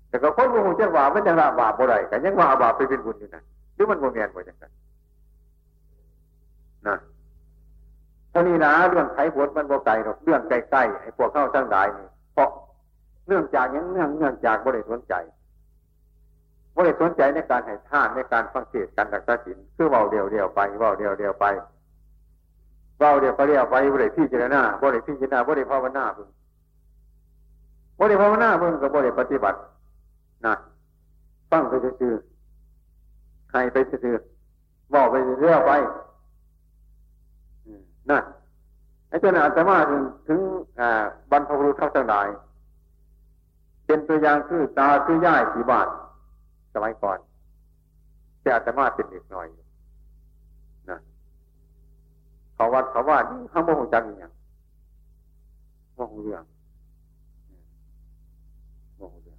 แต่ก็คนหมู่จะบาปมันจะละบาปบ่ได้กันยังว่าบาปไปเป็นบุญอยู่นะหรือมันโมเมนต์บ่อย่างนั้นนะท่านี้นะเรื่องไขผลมันโบไก่หรอกเรื่องใกล้ๆไอ้พวกเข้าทั้งหลายนี่เพราะเนื่องจากยังเนื่องเนื่องจากบริสนใจบริสนใจในการให้ท่านในการฟังเทศการรักษาศีลคือเบาเดียวเดียวไปเบาเดียวเดียวไป เบาเดียวไปเรียวไปบริพี่เจรณาบริพี่เจรณาบริภาวนาเพิ่งบริภาวนาเพิ่งกับบริปฏิบัตินะฟังไปซื่อใครไปซื่อบอกไปเรื่อยไปนั่นไอ้เจ้าหน้าแต่ว่าถึงถึงบรรพบุรุษทั้งหลาย เป็นตัวอย่างคือตาคือย่ายสีบาทสมัยก่อนแต่อาตมาเป็นเด็กหน่อย เขาวัดเขาว่าเขาโมโหจังอย่างโมโหเรื่องโมโหเรื่อง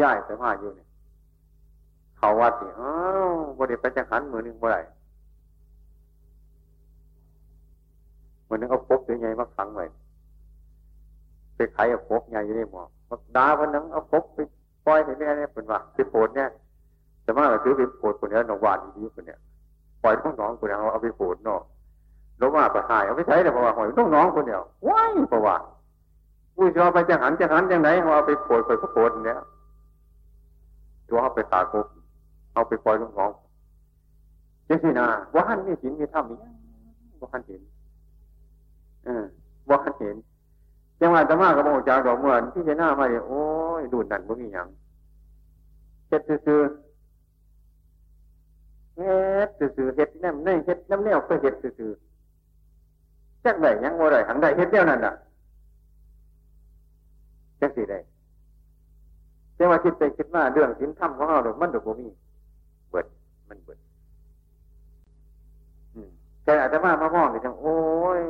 ย่ายแต่มาอยู่เนี่ยเขาวัดนี่อ้าวบริไปจังหันมือหนึ่งบ่ได้มือนึงเอาพกยังไงมาขังไว้ไปไขเอาพกใหญ่อยู่ในหมอมาดาวันนั้นเอาพกไปปล่อยให้แม่เนี่ยเป็นว่าไปโผล่เนี่ยแต่ว่าถือไปโผล่คนนี้หนองวานดีๆคนเนี่ยปล่อยท้องน้องคนเนี้เอาไปโผล่เนาะ ลงมาประหายเอาไปใช้แต่เพราะว่าหอยต้องน้องคนเดียวว้ายเพราะว่าผู้ชอไปจะหันจะหันยังไงเอาไปโผล่ไปก็โผล่เนี่ยตัวเอาไปตากุกเอาไปปล่อยลูกน้องเจสินะว่าหันมีสินมีถ้ำมีว่าหันเห็นเออว่าหันเห็นจังหวะตะมากับโมจากดอกเมื่อที่จะหน้ามาเนี่ยโอ้ยดูดนั่นบ่มีอย่างเฮ็ดซื่อเฮ็ดซื่อเฮ็ดน้ำในเฮ็ดน้ำแนวก็เฮ็ดซื่อ จักไหนยังโมได้หันได้เฮ็ดเดียวนั่นน่ะจังสิได้แต่ว่าคิดไปคิดมาเรื่องสินธรรมของเราดอกมันดอกบ่มีเบิดมันเบิดแต่อาจจะมามามองเลยจังโอ้ย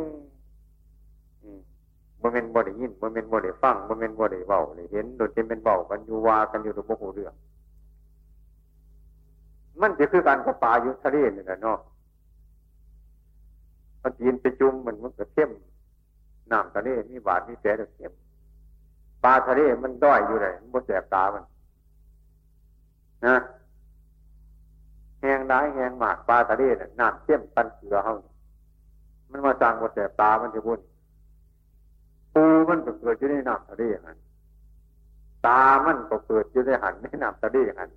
บ่เมนบ่ได้ยินบ่เมนบ่ได้ฟังบ่เมนบ่ได้เบาเลยเห็นโดดเป็นเบากันอยู่วากันอยู่ตรงโมโหเรื่องมันจะคือการกับปลาอยู่ทะเลนี่แหละเนาะ มันยินไปจุ่มมันมันก็เข้มน้ำทะเลมีบาดมีแผลเข้มปลาทะเลมันด้อยอยู่เลยมันบ่แสบตามันนะแหงได้แหงหมากปลาทะเลน่ะน้ำเข้มปันเกลือเขามันมาสร้างบ่แสบตามันจะบุญปูมันก็เกิดอยู่ในน้ำทะเลหันตามันก็เกิดอยู่ในหันในน้ำทะเลหัน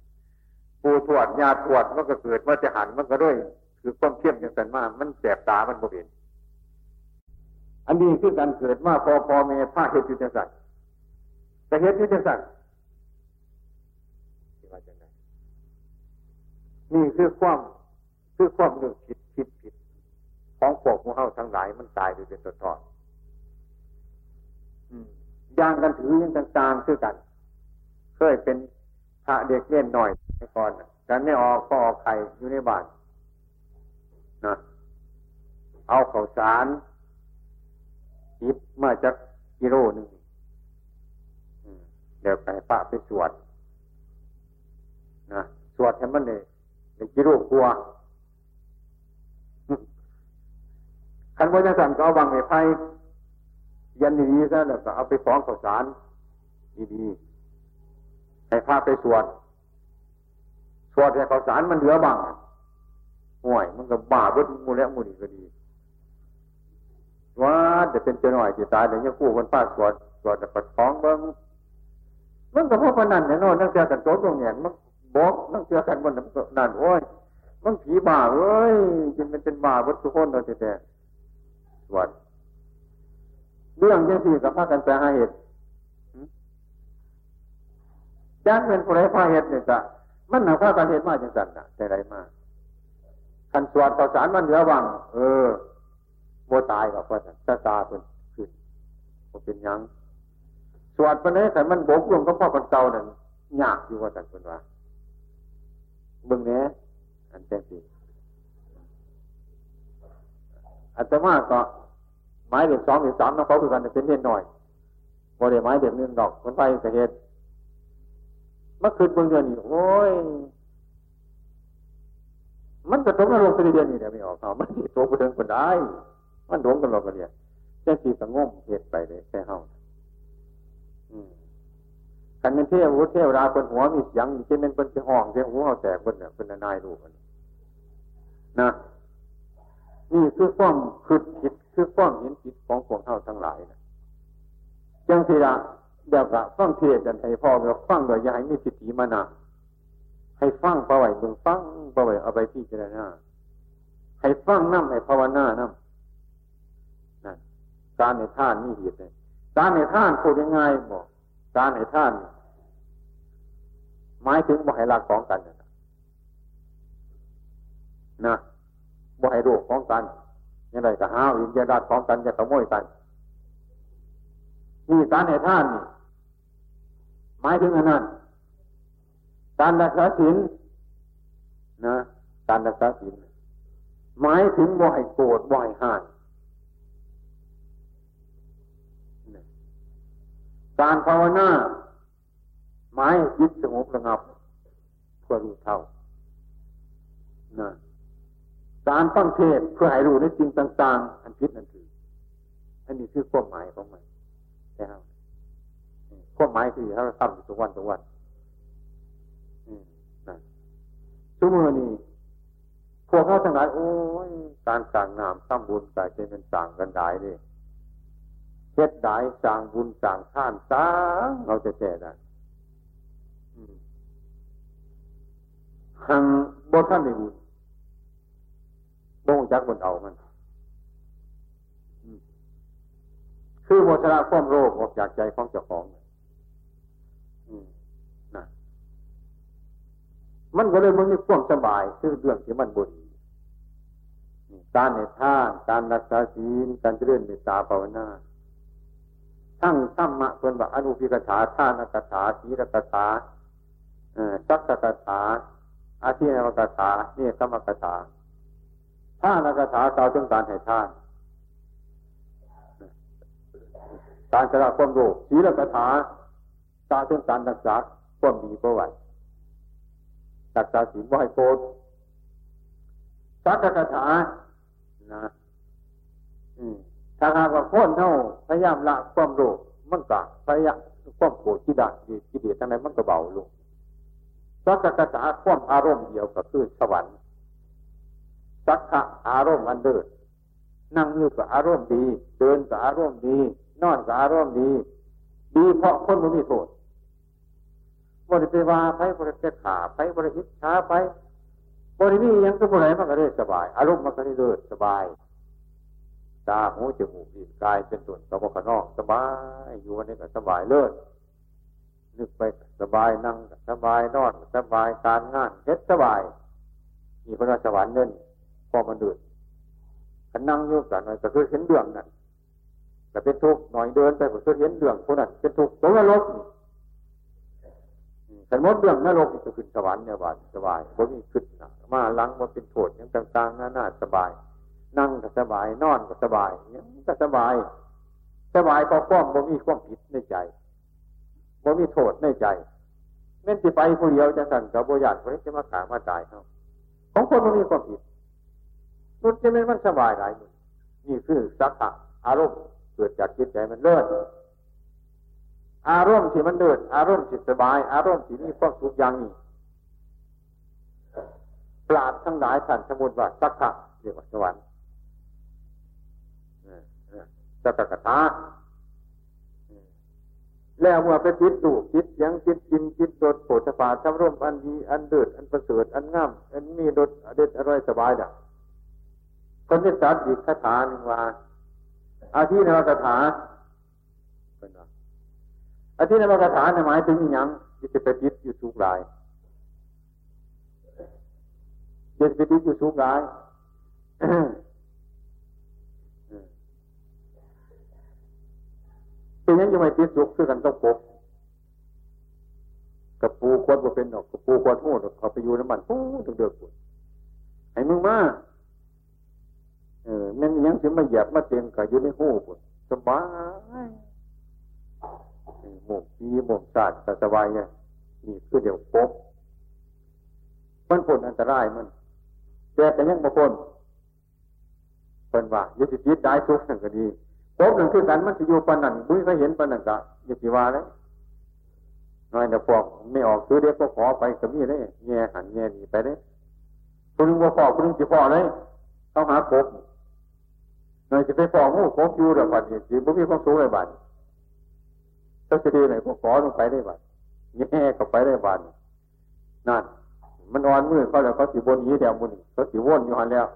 ปูถวดยาถวดมันก็เกิดว่าจะหันมันก็ด้วย คือความเข้มอย่างสันมามันแสบตามันบ่เป็นอันนี้คือการเกิดมาพอพอเมผ้าเหตุยุทธสัตว์แต่เหตุยุทธสัตว์ที่ว่าจะไงนี่คือความคือความนึกผิดผิดผิดของพวกมูเฮาทั้งหลายมันตายโดยเป็นตอนย่างกันถือยังต่างๆคือกันเคยเป็นพระเด็กเล่นหน่อยก่อนกันไม่ออกก็ออกไข่อยู่ในบ้าน นะเอาข้าวสารจิบมาจากกิโลหนึ่งเดี๋ยวไปปะไปสวดนะสวดให้มันเลยในกิโลกลัวคันว่าจะสั่งก็เอาบังในไพ่ยันดีๆซะแล้วก็เอาไปฟ้องข้าวสารดีๆให้พาไปสวดสวดให้ข้าวสารมันเหลือบัง ห่วยมันก็บ้าเบิดมูแล้วมูนี่ก็ดีว่าจะเป็นเจ้าหน่อยจีตายเดี๋ยวนี้กู้คนป้าสวดสวดแต่ปัดท้องเบิ้งมันก็เพราะพนันเนี่ยนอนนั่งเจอกันโต๊ะตรงเนี่ยมันบอกนั่งเจอกันบนนั่นโอ้ยมันผีบ้าเอ้ยจนเป็นเป็นบ้าวัตถุคนเราแต่สวดเรื่องยังสี่กับพากันแปลหาเหตุจ้างเป็นผู้ไรพาเหตุเนี่ยจะมันหนาพากันเหตุมากจังสันนะแต่ไรมาก ขันสวดต่อสารมันเหลือวังเออโมตายกับว่าตาตาเป็นขึ้นเป็นยังสวดไปไหนแต่มันบกลงก็พ่อคนเก่านั่นยากอยู่ว่าสันเป็นว่าบึงเนี้ยอันเจ้าสิอาตมาก็ไม้เด็กสองเด็กสามน้องเขาคือกันเป็นเล่นหน่อยโมเดลไม้เด็กหนึ่งดอกมันไปกระเหตุเมื่อคืนเบิ่งเดือนนี่โอ้ย มันกระทบนรกไปเดือนนี้เดี๋ยวไม่ออกเขามันติดตัวกูเดินคนได้มันหลงกันหรอกกันเนี่ยแค่สีสงมเหตุไปเลยแค่เฮาขันเป็นเทวุเทวราคนหัวมีเสียงมีเช่นเป็นคนจะห้องเสียงหัวเขาแตกคนเนี่ยเป็นนายลูกนะนี่คือความคืดผิดคือความเห็นผิดของพวกเท่าทั้งหลายนะจังสิละเดี๋ยวกะฟังเทศกันให้พ่อเราฟังโดยยายมีสิทธิมานะ ให้ฟังประไว้มึงฟังประไว้เอาไปที่เจรณาให้ฟังน้ำให้ภาวนาน้ำนั่นการในท่านนี่เหตุเลยการในท่านพูดยังไงบอกการในท่านหมายถึงบ่ให้รักของกันนะนะบ่ให้โรคของกันยังไงก็ห้าวอินเดียดัดของกันจะขโมยกันนี่การในท่านนี่หมายถึงอันนั้น การรักษาศีลนะการรักษาศีลหมายถึงบ่ให้โกรธบ่ให้ห่านการภาวนาหมายจิตสงบระงับเพื่อรู้เท่านะการฟังเทศเพื่อให้รู้ในจริงต่าง ๆ อันพิษนั่นคืออันนี้คือความหมายของมันใช่ไหมความหมายคือเราทำทุกวันทุกวัน ชั่วโมงนี้พวกเขาทั้งหลายโอ้ยการสั่งนามทำบุญกายเป็นสั่งกันได้เลยเฮ็ดได้สร้างบุญสร้างท่านสร้างเราจะแก่ได้หังบท่านในบุญบ่งจักบนเอามัน คือโมชนะความโรคออกจากใจของเจ้าของ มันก็เลยมันมีความสบายคือเรื่องที่มันบุญการในท่านการรักษาศีลการเจริญเมตตาภาวนาทั้งสัมมะส่วนว่าอนุพิกถาท่านกถาทีรกถาสักกถาอาทินวกถาเนี่ยสมกถาท่านกถากล่าวถึงการให้ท่านการชระความโลภศีลกถากล่าวถึงการรักษาความดีประวัติ รักษาศีลบ่ให้โกรธสักกะถานะอืมถ้าหากว่าพ้นเท่าพยายามละความโลภมันก็พยายามความโกรธที่ดักที่เดียดทั้งนั้นมันก็เบาลงสักกะษาความอารมณ์เดียวก็คือสวรรค์สักขะอารมณ์อันเดิดนั่งอยู่กับอารมณ์ดี เดินกับอารมณ์ดี นอนกับอารมณ์ดี ดีเพราะคนมันมีโทษ บริเวณไปบริเวขาไปบริอิจฉาไปบริเวณยังก็บริเวณมันก็ได้สบาย อารมณ์มันก็ได้เดิดสบาย ตาหูจมูกลิ้นกายเป็นส่วนสมองนอกสบาย อยู่วันนี้ก็สบายเลิศนึกไปสบายนั่งสบายนอนสบายการงานเฮ็ดสบาย มีคนว่าสวรรค์เนี่ยพอมันเดือดขันนั่งยุ่กันหน่อยก็คือเห็นเรื่องนั่นแต่เป็นทุกข์หน่อยเดินไปก็คือเห็นเรื่องคนนั้นเป็นทุกข์ตัวนรก ขันมดเรื่องนรกจะขึ้นสวรรค์เนี่ยว่าสบายผมมีขึ้นมาลังมาเป็นโทษอยังต่างๆน่าน่าสบาย นั่งก็สบาย นอนก็สบายยังก็สบาย สบายพอคว่ำบ่มีความผิดในใจบ่มีโทษในใจเม่นที่ไปผู้เดียวจะสั่นกับโบยานคนจะมาขามาตายเขาของคนมันมีความผิดนุษย์จะไม่มันสบายหลายนี่คือสักขะอารมณ์เกิดจากจิตใจมันเลิศ อารมณ์ที่มันเลิศอารมณ์ที่สบาย อารมณ์ที่มีความสุขอย่างนี้ปราดทั้งหลายท่านสมุนว่าสักขะเรียกว่าสวรรค์สักกะตาแล้วเมื่อไปจิตดูจิตยังจิตกินจิตโดดโผฏฐาทำร่มอันดีอันเดือดอันประเสริฐอันงาม อันมีโดดเด็ดอร่อยสบายดังคนที่สาอีกคาถาหนึ่งว่าอาทินวคาถาเป็นว่า อาทินวคาถาหมายถึงอย่างที่จะไปจิตอยู่สูงหลายจะไปจิตอยู่สูงหลายเป็นยังจะไม่ติดสุขคือกันต้องปกกับปูควนบ่เป็นหรอกกับปูควนหูดเขาไปอยู่น้ำมันปูถึงเดือดปวดให้มึงมาเออแม่นยังสิมาเหยียบมาเตียงกับอยู่ในหูปวดสบาย มุกปีหมุกศาสตร์สบายเนี่ยนี่คือเดี๋ยวปกมันผลอันตรายมันแต่แต่ยังบางคนเป็นว่ายึดจิตได้ทุกข์นั่นก็ดีพบหนึ่งคือกันมันจะอยู่ปานนั่นบุ้ยไปเห็นปานนั่นกะอย่าสิว่าเลยน้อยเดี๋ยวพวกไม่ออกซื้อเด็กก็ขอไปก็มีเลยแง่หันแง่หนีไปเลยคุณลุงว่าพ่อคุณลุงจะพ่อเลยเขาหาครบหน่อยจะไปพ่องูครบอยู่เดี๋ยวบัดนี้จีบุ้มีความสูงเลยบัดเขาจะดีหน่อยก็ขอลงไปได้บัดแง่ก็ไปได้บัดนั่น มันอ่อนมือเขาแล้วเขาสีบนยีเดียวมุนเขาสีวนอยู่หันแล้ว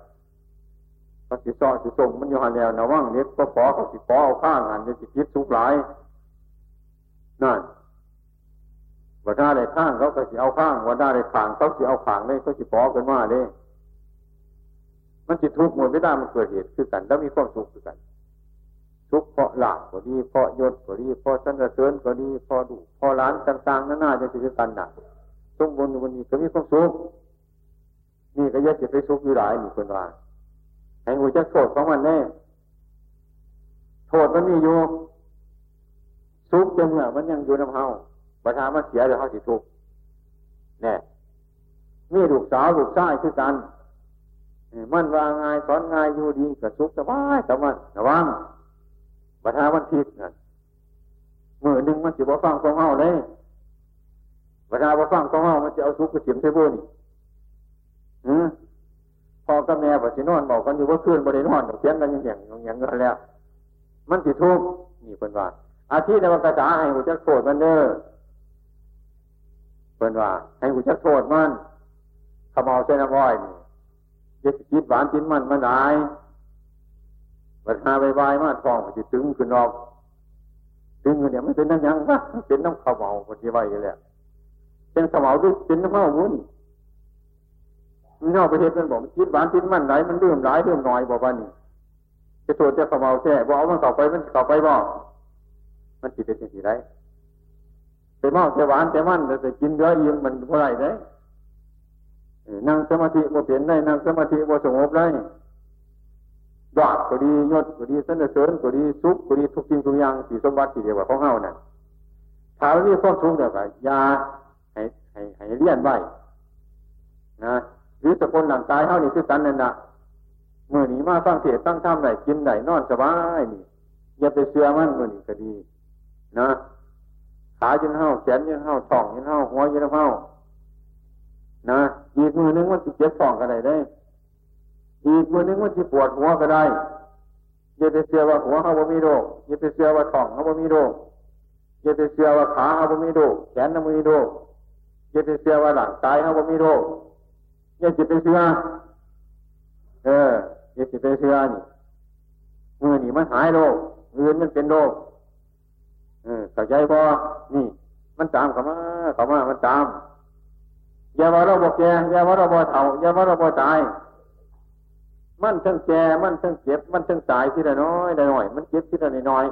ก็สิซอสิส่งมันอยู่หันแล้วนะว่างเน็ตก็ขอเขาสิขอเอาข้างหันเนี่ยสิคิดสุกหลายนั่นว่าได้ได้ข้างเขาก็สิเอาข้างว่าได้ได้ขางเขาสิเอาขางเลยเขาสิขอกันว่าเลยมันจิตทุกข์หมดไม่ได้มันเกิดเหตุคือกัน แล้วมีความสุขคือกัน ทุกเพราะหลาบก็ดีเพราะยศก็ดีเพราะสันเสริญก็ดีเพราะดูเพราะร้านต่างๆนั่นน่าจะคือกันหนักสมบูรณ์วันนี้ก็มีความสุขนี่ก็ยัดจะไปสุขอยู่หลายนี่คนว่าให้หูจะโทษของมันแน่โทษมันมีอยู่ทุกข์ยังเมื่อมันยังอยู่น้ำเฮาประธานมันเสียเดี๋ยวเขาสิทุกข์แน่มีลูกสาวลูกชายคือกันมันว่าง่ายสอนง่ายอยู่ดีกับสุขสบายแต่มันระวัง ประธานมันผิดนั่นมือหนึ่งมันจะบ่ฟังของเฮาเลยประธานบ่ฟังของเฮามันจะเอาสุขกับเสียมเทบุนี่อืมพ่อกับแม่ปัจจุบันบอกกันอยู่ว่าคืนบริโนอนเสียงกันอย่างอย่างอย่างนั้นแล้ว มันสิทุกข์นี่เป็นว่า อาทิตย์ในวันกระจาให้หูจักโทษมันเด้อเป็นว่า ให้หูจักโทษมันขมเอาเส้นอ้อยนี่จะคิดหวานกินมันมันหาย ปัญหาใบใบมาทองมันจะตึงขึ้นออกตึงขึ้นเนี่ยมันเป็นน้ำยังวะเป็นน้ำขมเอาปฏิวัติเลยเป็นขมเอาด้วยเป็นน้ำเมาวุ้นมีนอกประเทศมันบอกคิดหวานคิดมันไหลมันเรื่มหลายเรื่มน้อยบอกว่านี่จะตัวจะขมเอาแท้บอกเอามันต่อไปมันต่อไปบ่มันจิเป็นสิ่งที่ไรแต่เมาแต่หวานแต่มันแต่กินเยอะยิ่งมันเท่าไรได้นั่งสมาธิบ่เปลี่ยนได้นั่งสมาธิบ่สงบได้ ดอกก็ดียศก็ดีสนเสริญก็ดีสุขก็ดีทุกสิ่งทุกอย่างสีสมบัติที่เดียวกับของเฮานั่นถ้ามีความสุขเดี๋ยก็ยาให้ให้ให้เลี้ยนไว้นะหรือสกุลหลังกายเท่านี้คือกันนั่นนะเมื่อนี้มาฟังเทศตั้งท่ามไหนกินไหนนอนสบายนี่อย่าไปเชื่อมันเมื่อนี้ก็ดี นะขายันเท้าแขนยันเท้าท้องยันเท้าหัวยันเท้านะอีกมือนึงมันจะเจ็บท้องก็ได้ได้ อีกมือนึงมันจะปวดหัวก็ได้อย่าไปเชื่อว่าหัวเขาบ่มีโรคอย่าไปเชื่อว่าท้องเขาบ่มีโรคอย่าไปเชื่อว่าขาเขาบ่มีโรคแขนเขาบ่มีโรคอย่าไปเชื่อว่าหลังกายเขาบ่มีโรคอย่าจิตไปเสือเอออย่าจิตไปเสือนี่มือนี่มันหายโรคเงินมันเป็นโรคเออเข้าใจบ่นี่ มันตามเข้ามาเข้ามามันตามอย่าว่าเราบอกแกอย่าว่าเราบอกเฒ่าอย่าว่าเราบอกตาย มันทั้งแก่มันทั้งเจ็บ มันทั้งตายทีละน้อยละน้อย มันเจ็บทีละน้อย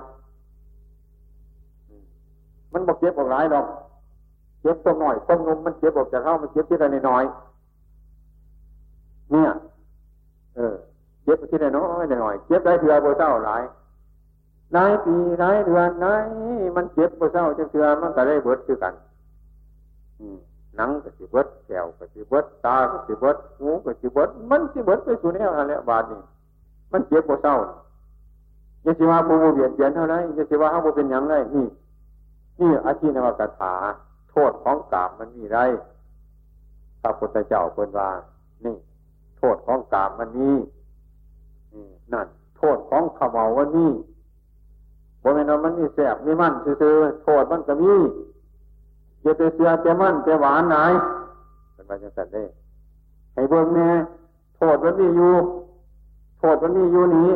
มันบอกเจ็บบอกหลายดอกเจ็บตัวหน่อยต้มนมมันเจ็บออกจากเข้ามันเจ็บทีละน้อยเนี่ย เออ เจ็บทีละน้อยละน้อย เจ็บได้เถื่อโบเศร้าหลายหลายปีหลายเดือนหลายมันเจ็บโบเศร้าจังเถื่อมันก็ได้เบิดคือกัน อืม หนังก็สิเบิดแก้วก็สิเบิดตาก็สิเบิดหูก็สิเบิดมันสิเบิดไปสู่แนวอะไรบาดนี้มันเจ็บปวดเศร้าอย่าสิว่าผู้เบียดเบียนเท่าไรอย่าสิว่าเขาเป็นอย่างไรนี่นี่อาชีนวกถาโทษของกามมันมีไรพระพุทธเจ้าเป็นว่านี่ โทษของกามมันมีนั่น โทษของขมเมาวันนี้บนเมนมันมีแสบมีมันซื่อโทษมันก็มี จะไปเสือจะมั่นจะหวานไหนเป็นไปจังสันได้ให้เบิ่งแน่โทษมันมีอยู่ โทษมันมีอยู่นี้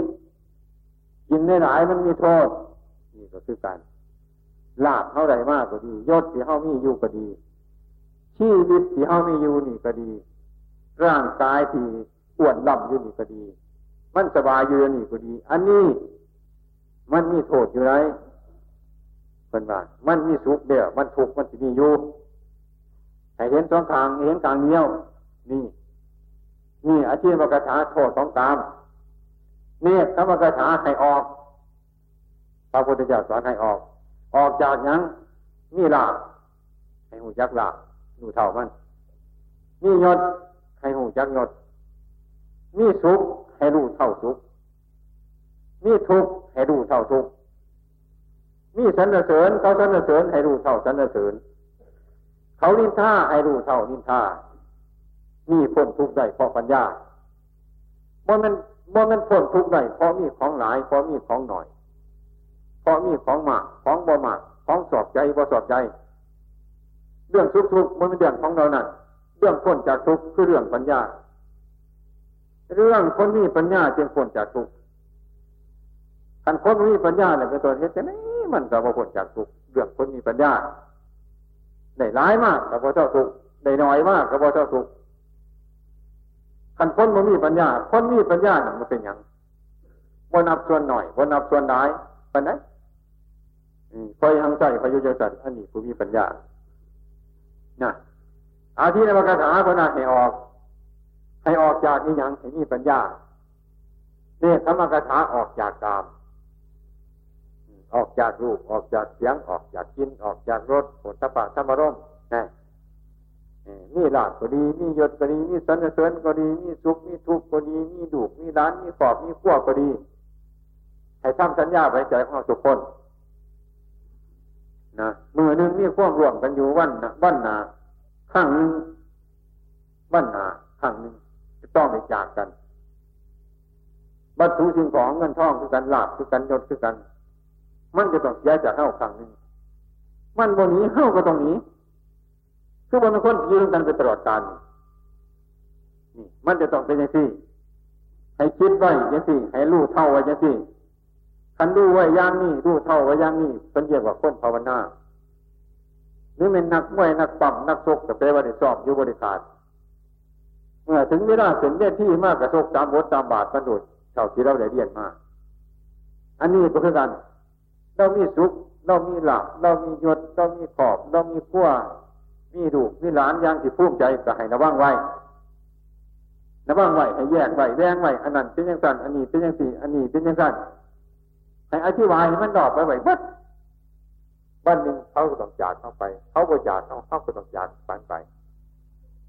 กินได้หลายมันมีโทษ นี่ก็คือการลาบเท่าไรมากก็ดียศที่เท่ามีอยู่ก็ดีชีวิตที่เท่ามีอยู่นี่ก็ดี ร่างกายที่อ้วนล่ำอยู่นี่ก็ดี มันสบายอยู่นี่ก็ดี อันนี้มันมีโทษอยู่ไร เป็นว่ามันมีสุขเดียวมันทุกข์มันจะมีอยู่ให้เห็นสองทางเห็นทางเดียว นี่ นี่อาชีพกถาโทษสองตามนี่คำมกถาให้ออกพระพุทธเจ้าสอนให้ออก ออกจากยังมีลาให้หูจักลาดูเท่ามันมียศให้หูจักยศมีสุขให้รู้เท่าสุขมีทุกข์ให้รู้เท่าทุกข์ มีสรรเสริญเขาสรรเสริญให้รู้เท่าสรรเสริญเขานินท่าให้รู้เท่านินท่ามีพ้นทุกข์ได้เพราะปัญญาบ่มันบ่มันพ้นทุกข์ได้เพราะมีของหลายเพราะมีของหน่อยเพราะมีของมากของบ่มากของสอบใจบ่สอบใจ เรื่องทุกทุกมันเป็นเรื่องของเรานั่นเรื่องพ้นจากทุกข์คือเรื่องปัญญา เรื่องคนมีปัญญาจึงพ้นจากทุกข์คันคนมีปัญญาเนี่ยเป็นตัวเหตุจะไหน มันก็บ่พ้นจากทุกเรื่องคนมีปัญญาได้ร้ายมากก็บ่เท่าทุกได้น้อยมากก็บ่เท่าทุกคันคนมันมีปัญญา คนมีปัญญาเนี่ยมันเป็นอย่างบนับส่วนหน่อยบนับส่วนหลายปันไหนคอยหังใจพยุจสัตอันนี้ผู้มีปัญญานะอาทิในวกถาพนาให้ออก ให้ออกจากนี่ยังให้มีปัญญาเนี่ยธรรมกถาออกจากกาม ออกจากรูปออกจากเสียงออกจากกินออกจากรสผลตปะธรรมรมนะมีลาบก็ดีมียศก็ดีมีสนเสริญก็ดีมีสุขมีทุกข์ก็ดีมีดุมีร้านมีขอบมีขั้วก็ดีให้ทำสัญญาไว้ใจของเราทุกคนนะมือหนึ่งมีขั้วรวมกันอยู่วันนะวันนาข้างหนึ่งวันนาข้างหนึ่งจะต้องไปจากกันวัตถุสิ่งของเงินทองคือกันลาบคือกันยศคือกัน มันจะต้องย้ายจากเข้าครั้งหนึ่งมันบนนี้เข้าก็ตรงนี้ คือบนคนยืนกันไปตลอดกาลนี่มันจะต้องเป็นอย่างที่ให้คิดไว้อย่างที่ให้รู้เท่าไว้อย่างที่คันรู้ไว้ย่างนี้รู้เท่าไว้ย่างนี้เป็นเรียกว่าคนภาวนาหรือเป็นนักมวยนักปั่มนักชกแต่เปว่าได้สอบอยู่บริการเมื่อถึงเวลาเสร็จเล่นที่มากกระชกตามบทตามบาทประดุดเท่าที่เราได้เรียนมา อันนี้ก็คือการ เรามีสุข เรามีหลับเรามียศเรามีขอบ เรามีขั้วมีดูมีหลานอย่างที่ภูมิใจก็ให้ระวังไว้ระวังไว้ให้แยกไว้แยงไว้อันนั้นเป็นยังสั้นอันนี้เป็นยังสี่อันนี้เป็นยังสั้นให้อธิบายให้มันดอกไปไว้บัดบ้านหนึ่งเขาก็ต้องจากเข้าไป เขาบริจาคเขาเขาก็ต้องจากไปไป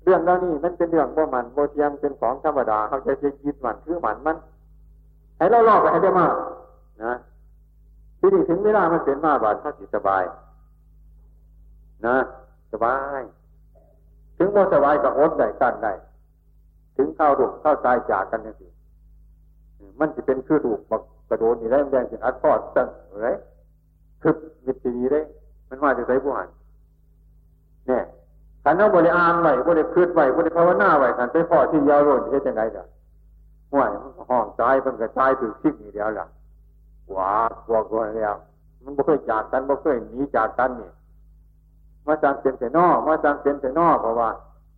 เรื่องแล้วนี่มันเป็นเรื่องว่ามันโมเทียมเป็นของธรรมดาเขาจะยึดมันคือมันมันให้เราลอกไปให้ได้มากนะ ที่นี่ถึงเวลามันเป็นมาบาดถ้าสิสบาย นะสบาย ถึงโมสบายก็อดได้กันได้ ถึงเข้าดุเข้าตายจากกันนี่สิมันจะเป็นคือดูกกระโดดนี่ได้แดงถึงอัดทอดจังไรคือมิตรดีได้ มันมาจะใส่ผู้หันเนี่ยขันเอาบริอานไว้บริคืดไว้บริภาวนาไว้ขันไปพ่อที่ยาวโรนที่จะไงล่ะห่วยห้องตายมันก็ตายถึงทิ้งนี่เดียวล่ะ หวากลัวกลัวแล้วมันบ่เคยจากกันบ่เคยหนีจากกันนี่มาจังเป็นแต่นอมาจังเป็นแต่นอเพราะว่า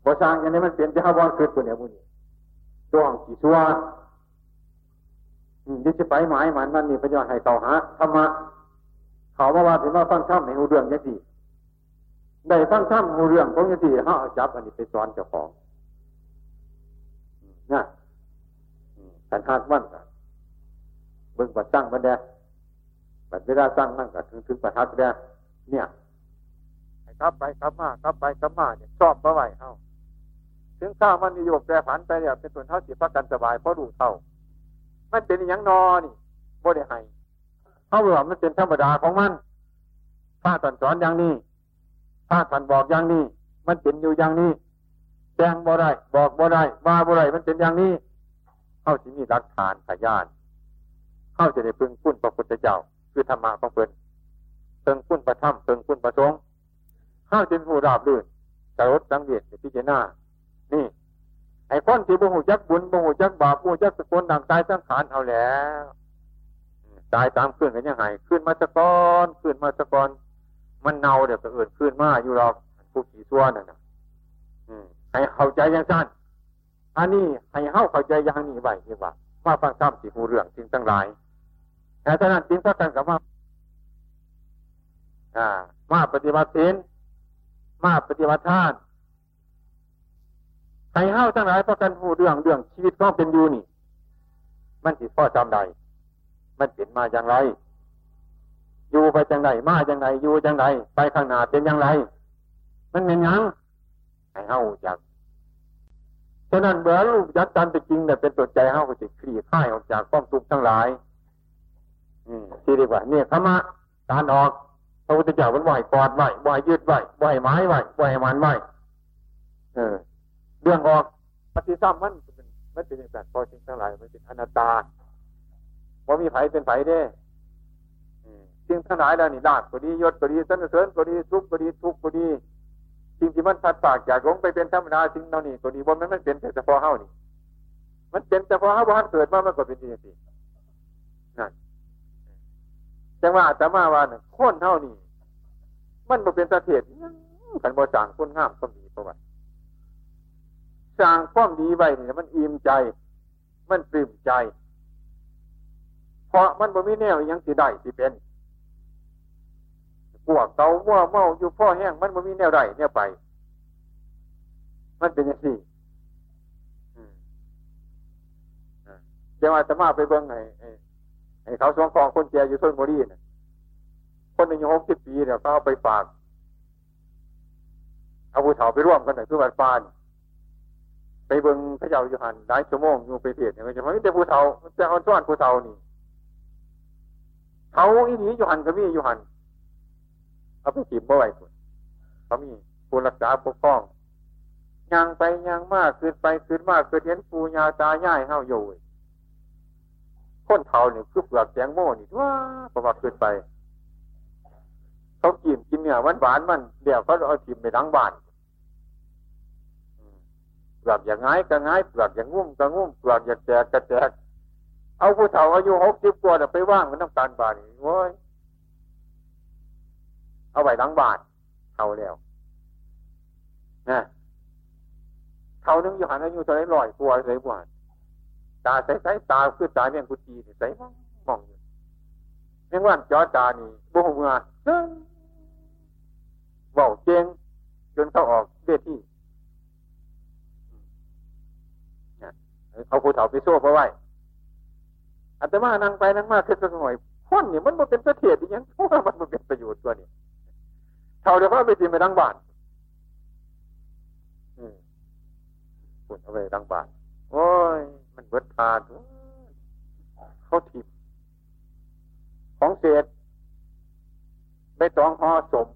บ่สร้างอย่างนี้มันเปลี่ยนจะหาบอลเกิดคนเนี่ยมุนี่ดวงกี่ชัวยึดจะไปหมายมันมันนี่พยายให้เขาหาธรรมะเขามาว่าถึงว่าฟังธรรมในหูเรื่องยังดีได้ฟังธรรมหูเรื่องของยังดีห้าจับอันนี้ไปสอนเจ้าของนะแต่หากมันเบิ่งบัดตั้งบันแดบัดเวลาตั้งนั่งกับถึงถึงประทัดแดเนี่ยครับไปครับมาครับไปครับมาเนี่ยชอบเมื่อไหร่เฮาถึงข้ามันนิยมแปรผันไปเนี่ยเป็นส่วนเท่าสิพักกันสบายเพราะดูเท่ามันเป็นอย่างนอนี่บ่ได้ให้เขาบอกมันเป็นธรรมดาของมันพระตอนสอนอย่างนี้พระตอนบอกอย่างนี้ มันเป็นอยู่อย่างนี้แจ้งบ่ได้บอกบ่ได้ว่าบ่ได้มันเป็นอย่างนี้เขาจะมีหลักฐานพยาน เข้าจะได้พึงคุ้นพระพุทธเจ้า คือธรรมะของเพิ่นเพิ่งคุ้นประธรรมเพิ่งคุ้นประสงค์เข้าจึงผู้ราบรื่นสรดสังเวชพิจารณานี่ไอ้คนที่บ่หูจักบุญบ่หูจักบาปบ่หูจักสกุลดังตายสังขารเอาแล้วตายตามขึ้นกันยังไงขึ้นมาสะกอนขึ้นมาสะกอนมันเน่าเดี๋ยวก็เอื่นขึ้นมาอยู่เราผู้ขี่ซัวนั่นนะให้เข้าใจอย่างสั้นอันนี้ให้เข้าเข้าใจอย่างนี้ไว้ดีกว่าว่าฟังซ้ำสิหูเรื่องสิ่งตั้งหลาย แต่ท่านั้นจริงก็กันกับว่าอ่า มาปฏิบัติศีลมาปฏิบัติทานใครเฮ้าทั้งหลายเพราะกันหูเรื่องเรื่องชีวิตก็เป็นอยู่นี่ มันสิพ่อจำใดมันเป็นมาอย่างไร อยู่ไปจังไรมาจังไรอยู่จังไรไปข้างหน้าเป็นอย่างไร มันเป็นยังให้เฮ้าจากฉะนั้นเบื่อลูกยัดจันไปจริงเนี่ยเป็นตัวใจเฮ้าก็จะคลี่คลายออกจากความทุกข์ทั้งหลาย ที่เรียกว่าเนี่ยธรรมะการออกพระพุทธเจ้ามันไหวกอดไหวไหวยืดไหวไหวไม้ไหวไหวมันไหวเออเรื่องออกปฏิสัมมันเป็นมันเป็นอย่างไรพอสิ่งทั้งหลายมันเป็นอนัตตาว่ามีไผเป็นไผเด้สิ่งทั้งหลายแล้วนี่ลาบก็ดียศก็ดีสนเสริญก็ดีทุกข์ก็ดีทุกข์ก็ดีสิ่งที่มันพัดปากจากหลงไปเป็นธรรมดาสิ่งเหล่านี้ก็ดีว่ามันมันเป็นแต่เฉพาะเฮานี่ มันเป็นแต่เฉพาะเฮาบ้านเกิดมามันก็เป็นอย่างนี้นั่น จังว่าแต่มาว่าเนี่ยคนเท่านี้มันบ่เป็นสะเทศกันบ่จางคนงามก็มีประวัติสร้างความดีไว้เนี่ยมันอิ่มใจ มันปลื้มใจ เพราะมันบ่มีแนวยังสิได้สิเป็นพวกเตาว่าเมาอยู่พ่อแห้งมันบ่มีแนวใดเนี่ยไป มันเป็นอย่างนี้จะมาจะมาไปเบิ่งไง ไอ้เขาสองกองคนแก่อยู่ชนบุรีเนี่ยคนอายุหกสิบปีเนี่ยเขาเอาไปฝาก เอาผู้เฒ่าไปร่วมกันหน่อยคือวัดปานไปเบิ่งพระเจ้าอยู่หันหลายชั่วโมงอยู่ไปเทศเนี่ยมันจะไม่แต่ผู้เฒ่าจะเอาซ้อนผู้เฒ่านี่เขาอีนี้อยู่หันก็มีอยู่หันเอาไปจีบบ่อยคนเขามีผู้รักษาปกป้องยังไปยังมากขึ้นไปขึ้นมากขึ้นเห็นปูยาตาย่ายเฮาอยู่ คนเท่านี่ยคือเปลือกแกงโม่นี่ว่าประวัติขึ้นไป เขากินกินเนี่ยหวานหวานมันเดี๋ยวเขาเอากินไปทั้งบ้านเปลือกอย่างง่ายก็ง่ายเปลือกอย่างงุ่มก็งุ่มเปลือกอย่างแจกก็แจกเอาผู้เฒ่าอายุหกสิบกว่าไปว่างมันน้ำตาลบานนี่โว้ยเอาไว้ทั้งบ้านเท่าแล้วนะเท่านึงอยู่หันอายุเท่าไรลอยกลัวเลยบ้าน ตาใสๆตาคือตาเมียงกุจีนี่ใสมองมองอยู่เมียงว่านจอตานี่บุหัวเบาเจงจนเขาออกเวทีเอาผู้เฒ่าไปโซ่เพราะไว้อาตมานั่งไปนั่งมาคือสักหน่อยคนนี่มันมันเป็นประเทศอย่างเพราะว่ามันมันเป็นประโยชน์ตัวนี้เท่าเดียวก็ไปจีนไปดังบ้านอืมคุณเอาไปดังบ้านโอ้ย มันเบิดทานเขาทิมของเศษไปตองห่อสม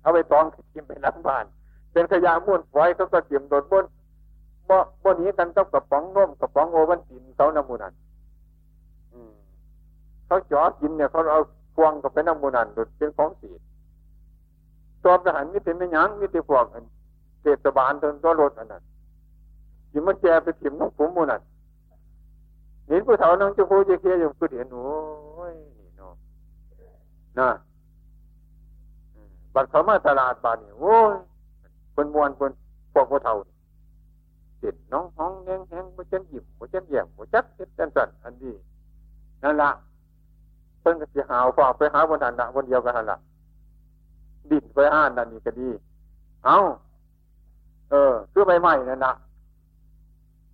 เอาไปตองทิมไปล้างบ้าน เป็นขยะม้วนฝอยเขาก็เก็บโดดบนบ่บนนี้กันต้องกระป๋องนมกระป๋องโอวันตินเขาน้ำมูนันเขาจ่อกินเนี่ยเขาเอาพวงกับไปน้ำมูนันโดดเป็นของสีตัวทหารมิตรไม่ยั้งมิตรพวกเทศบาลตัวรถอันนั้น ที่มันแจไปถิ่มน้องผมมูนั่นเห็นผู้เฒ่านั่งจะโคจะเคียอยู่ก็เห็นโอ้ยนี่เนาะนะบัดเขามาตลาดบานนี่โอ้ยคนมวนคนพวกผู้เฒ่าติดน้องห้องแหงแหงบ่เช่นหยิบบ่เช่นแย่มบ่จัดเฮ็ดจันสันอันดีนั่นละเพิ่นก็สิหาวฝากไปหาบนนั้นละบนเดียวกันนั่นละดินไปอ่านนั่นนี่ก็ดี เอาเออ คือใบไม้นั่นละ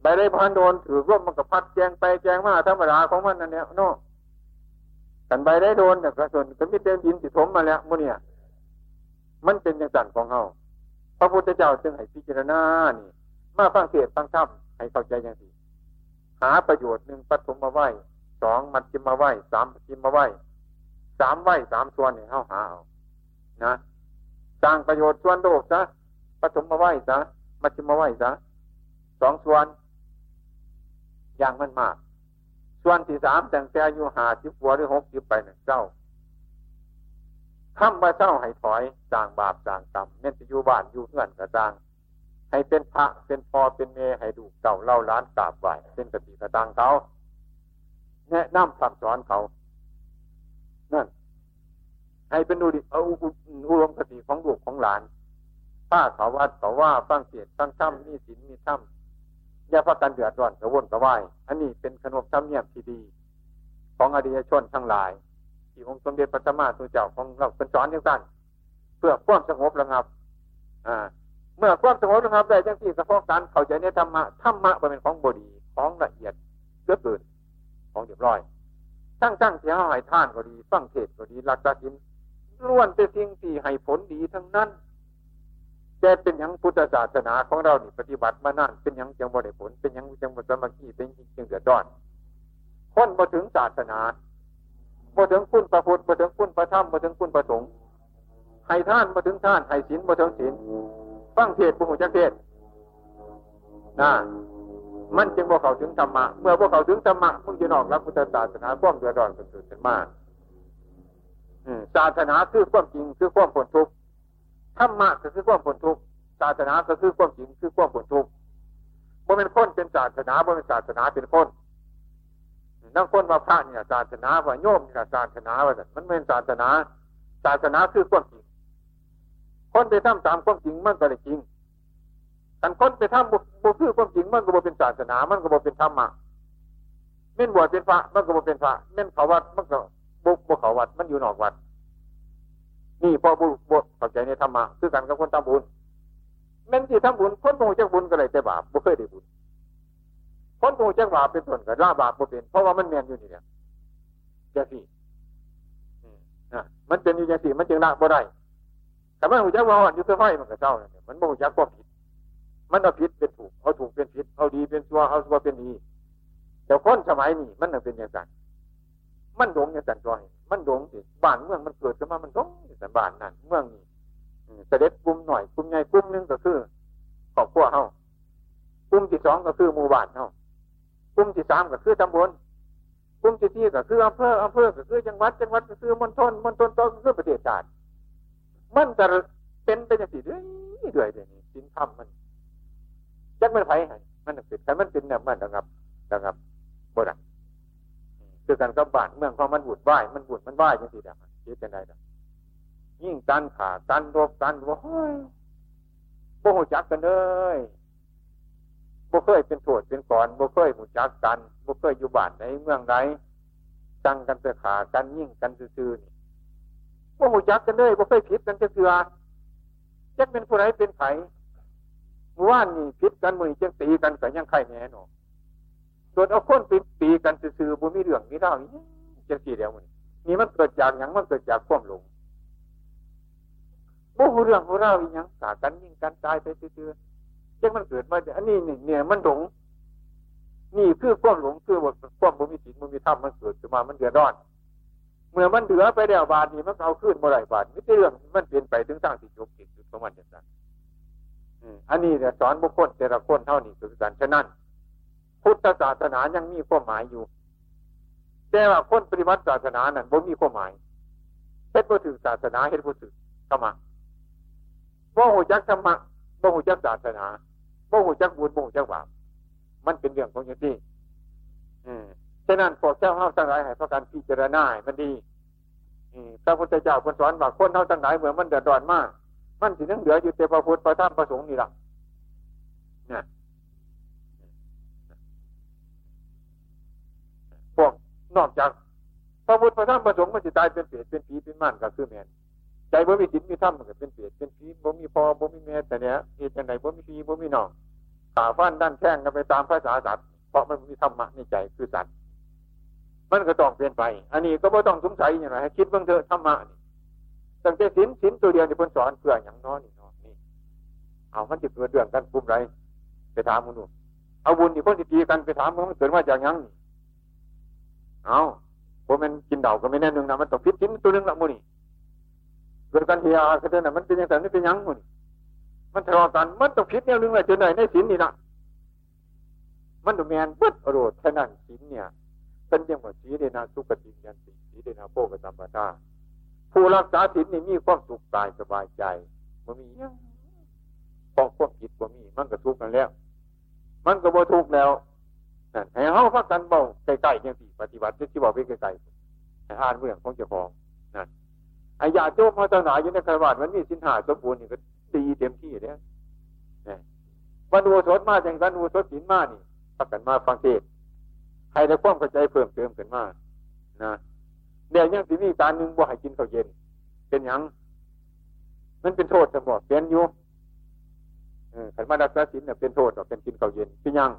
ใบได้พันโดนถือร่วมมันก็พัดแจงไปแจงมาธรรมดาของมันนั่นเนี่ยเนาะกันใบได้โดนเนี่ยกระสุนก็มีเต็มดินสิถมมาแล้วมื้อเนี่ย มันเป็นอย่างสั่นของเฮาพระพุทธเจ้าจึงให้พิจารณานี่ มาฟังเทศฟังธรรมให้เข้าใจอย่างนี้หาประโยชน์หนึ่งปฐมมาไหวสองมัดจิมมาไหวสามจิมมาไหวสามไหวสามส่วนเนี่ยเข้าหาเอานะสร้างประโยชน์ส่วนโลกซะปฐมมาไหวซะมัดจิมมาไหวซะสองส่วน อย่างมันมาก ส่วนที่สามแต่งแต่อายุหาสิบหัวหรือหกสิบไปหนึ่งเจ้าข้ามาเจ้าให้ถอยสร้างบาปสร้างกรรมเน้นจะอยู่บ้านอยู่เงื่อนกระจาง ให้เป็นพระเป็นพอเป็นเมให้ดูเก่าเล่าล้านกราบไหวเป็นกติกระตังเขาแนะนำคำสอนเขา นั่น ให้เป็นดูดิเอาอุรมคติของลูกของหลานป้าเขาวัดเขาว่าฟังเสียดฟังถ้ำมีศีลมีถ้ำ อย่าพักกันเดือดร้อนกระวนกระวายอันนี้เป็นขนบธรรมเนียมที่ดี ของอดีตชนทั้งหลาย ที่องค์สมเด็จพระสัมมาสัมพุทธเจ้าของเราเป็นสอนอย่างนั้นเพื่อความสงบระงับ อ่า เมื่อความสงบนะครับได้จังที่สะพาะการเข้าใจในธรรมะธรรมะเป็นของบดีของละเอียดเลือเกินของเรียบร้อยตั้งตั้งเที่ห้าให้ท่านก็ดีฟังเทศก็ดีรักษาศีลล้วนเป็นสิ่งที่ให้ผลดีทั้งนั้น แต่เป็นอย่างพุทธศาสนาของเรานี่ปฏิบัติมานานเป็นอย่างจังบริผล เป็นอย่างจังบสมาธิเป็นจังเดือดร้อนคนมาถึงศาสนามาถึงคุณประพุทธมาถึงคุณประธรรมมาถึงคุณประสงค์ให้ท่านมาถึงท่านให้ศีลมาถึงศีลฟังเทศบุหุจักเทศนะมันจึงบอกเขาถึงธรรมะเมื่อพวกเขาถึงธรรมะมึงจะนอกรับพุทธศาสนาความเดือดร้อนกันเกิดขึ้นมากศาสนาคือความจริงคือความผลทุกข์ ธรรมะก็คือความผลทุกข์ศาสนาก็คือความจริงคือความผลทุกข์บ่เป็นคนเป็นศาสนาบ่เป็นศาสนาเป็นคนนั่งคนว่าพระเนี่ยศาสนาว่าโยมเนี่ยศาสนาว่ามันเป็นศาสนา ศาสนาคือความจริงคนไปทำตามความจริงมันก็เลยจริงกันคนไปทำบุคือความจริงมันก็บ่เป็นศาสนา มันก็บ่เป็นธรรมะเม่นบวชเป็นพระมันก็บ่เป็นพระเม่นเขาวัดมันก็บุกบุเขาวัดมันอยู่นอกวัด นี่พอบุบวเข้าใจในธรรมะคือกันกับคนทำบุญเม่นที่ทำบุญคนโง่จากบุญก็เลยแต่บาปบุเคยได้บุญคนโง่จากบาปเป็นส่วนกับล่าบาปบ่เป็นเพราะว่ามันเมียนอยู่นี่เนี่ยอย่าสี่มันเป็นอยู่อย่างสี่มันจึงละบ่ได้แต่มันหูจักว่าอ่อนอยู่เพื่อไฟมันก็เจ้าเนี่ยมันโมหูจักว่าผิด มันเอาผิดเป็นถูกเอาถูกเป็นผิดเอาดีเป็นชั่วเอาชั่วเป็นดีแต่คนสมัยนี้มันเป็นอย่างนั้นมันหลงอย่างนั้นจ้อย มันหลงสิบ้านเมืองมันเกิดขึ้นมามันหลงแต่บ้านนั่นเมืองนี้เสด็จกลุ่มหน่อยกลุ่มใหญ่กลุ่มนึงก็คือครอบครัวเฮากลุ่มที่สองก็คือหมู่บ้านเฮากลุ่มที่สามก็คือตำบลกลุ่มที่สี่ก็คืออำเภออำเภอก็คือจังหวัดจังหวัดก็คือมณฑลมณฑลก็คือประเทศชาติมันจะเป็นเป็นอย่างสี่เรื่อยเรื่อยเดี๋ยนี้สินธรรมมันยักมันไผ่มันเป็นแต่มันเป็นเนี่ยมันนะครับนะครับบดัง คือการกับบ้านเมืองเของมันบุดไหวมันบุดมันไหวอย่างสี่เดียวคิดจะได้ดยิ่งการขาการรบการว่าเฮ้ยโบหูจักกันเลยโบเคยเป็นโทษเป็นก่อนโบเคยหูจักกันโบเคยอยู่บ้านในเมืองไหนตั้งกันไปขากันยิ่งกันซื่อๆนี่ว่หูจักกันเลยว่เคยผิดกันจะเสือจะเป็นผู้ใดเป็นไผ่ว่านนี่ผิดกันมือจะตีกันกับยังไข่แหน่นอ ส่วนเอาคนไปตีกันซื่อบุมีเรื่องมีเล่านี่จะสี่เดียวมันนี่มันเกิดจากอย่างมันเกิดจากความหลงบ่หูเรื่องหูเล่าอีกอย่างกากันยิงกันตายไปซื่อๆจะมันเกิดมาอันนี้เนี่ยมันหลงนี่คือความหลงคือว่าความบุมีศีลบุมีธรรมมันเกิดขึ้นมามันเดือดร้อน เมื่อมันเหลือไปแล้วบาทนี้มันเอาขึ้นเมื่อไรบาทไม่ใช่เรื่องมันเปลี่ยนไปถึงสร้างสิจบจิจุดของมันอย่างนั้นอันนี้เนี่ยสอนบุคคลแต่ละคนเท่านี้คือการฉะนั้น พุทธศาสนายังมีความหมายอยู่ แต่ว่าคนปฏิบัติศาสนานั้นบ่มีความหมายเฮ็ดบ่ถือศาสนาเฮ็ดบ่ถือธรรมะบ่หูจักธรรมะบ่หูจักศาสนาบ่หูจักบุญบ่หูจักบาปมันเป็นเรื่องของอย่างนี้อืมฉะนั้นพวกเจ้าเฮาทั้งหลายให้พระการพิจารณามันดีพระพุทธเจ้าคนสอนว่าคนเฮาทั้งหลายเหมือนมันเดือดร้อนมาก มันสิยังเหลืออยู่แต่พระพุทธพระธรรมพระสงฆ์นี่ละเนี่ยพวก นอกจากพระพุทธพระธรรมพระสงฆ์มันจะตายเป็นเปรตเป็นผีเป็นม่านก็คือแมนใจบ่มีจิตมีธรรมมันก็เป็นเปรตเป็นผีบ่มีพอบ่มีแม่แต่เนี้ยเหตุจังไดบ่มีผีบ่มีน้องขาฟันด้านแข้งกันไปตามภาษาสัตว์เพราะมันมีธรรมะในใจคือสัตว์มันก็ต้องเปลี่ยนไป อันนี้ก็ไม่ต้องสงสัยอย่างไรให้คิดเบื้องเถอะธรรมะนี่ตั้งแต่สินสินตัวเดียวนี่พ้นสอนเพื่ออย่างน้อยนี่น้อนี่เอามันจะเกิดเรื่องกันปุ่มไรไปถามมึงดูเอาบุญนี่คนที่ตีกันไปถามมึงมันเกิดมาจากยังนี่ เอาผมมันกินเดาก็ไม่แน่นึงนะมันต้องพิษสินตัวนึงละมูนี่เกิดกันเฮียก็เดินน่ะมันเป็นยังไงนี่เป็นยังมูนี่มันทะเลาะกันมันต้องพิษเนี่ยนึงเลยจนไหนในสินนี่นะมันดูแมนปึ๊ดอรรถแค่นั้นสินเนี่ยเป็นยังว่าสีเดนาสุกติยันติสีเดนาโพกสัมปทาผู้รักษาศีลนี่มีความสุขกายสบายใจมันมียังพอความผิดว่ามี มันก็ทุกข์กันแล้ว มันก็บ่ทุกข์แล้ว ให้เฮาพักกันเบาใกล้ๆยังสิปฏิบัติที่บอกไปไกลๆให้อ่านเรื่องของเจ้าของนั่นไอ้ยาโจมพัฒนาอยู่ในคารวะมันมีสินหาสมบูรณ์นี่ก็ดีเต็มที่แล้นี่วันอุสดมาอย่างวันอุสดศีลมานี่พักกันมาฟังเทศใครได้ความเข้าใจเพิ่มเติมขึ้นมานะเดี๋ยวยังสิมีการหนึ่งบ่ให้กินข้าวเย็น เป็นยังมันเป็นโทษสมองเป็นอยู่ขันมาดักษาศีลเนี่ยเป็นโทษเป็นกินข้าวเย็นเป็นยัง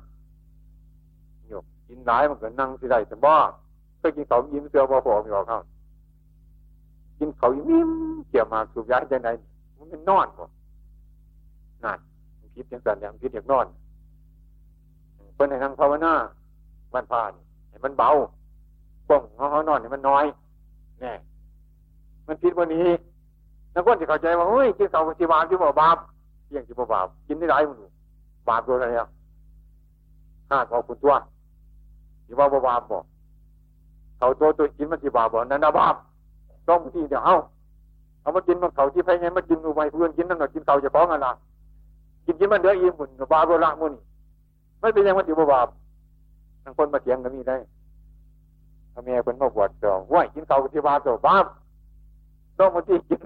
กินหลายมันก็นั่งสิได้สมบ่ก็กินข้าวยิ้มเสือบ่พอมีออกเข้ากินข้าวยิ้มเกี่ยวมาสูบยาจังไดมันเป็นนอนบ่นั่นมันคิดอย่างนั้นเนี่ยมันคิดอย่างนอนเพิ่นให้นั่งภาวนามันผ่านให้มันเบาป้องเขาเขานอนเนี่ยมันน้อยแน่มันผิดวันนี้นักคนที่เข้าใจว่าเฮ้ยกินข้าวสิบาปที่บ่บาปเที่ยงที่บ่บาปกินได้ไรมึงดูบาปตัวอะไรอะห้าขอคุณตัว ที่ว่าบ่บาบอกเขาตัวตัวกินมันสิบาบอกนั่นนะบาปต้องที่เดี๋ยวเอาเอามากินมันเขาที่ไปไงมากินอูไปเพื่อนกินนั่นหน่อยกินเขาจะฟ้องอะไรกินกินมันเดือดอิ่มหมุนบาโบราณมุนไม่เป็นยังมันสิบ่บาปทั้งคนมาเถียงกันมีได้พ่อแม่เป็นมาบวชดอกว่ากินเขากะทิบาตัวบ้าต้องมาที่กิน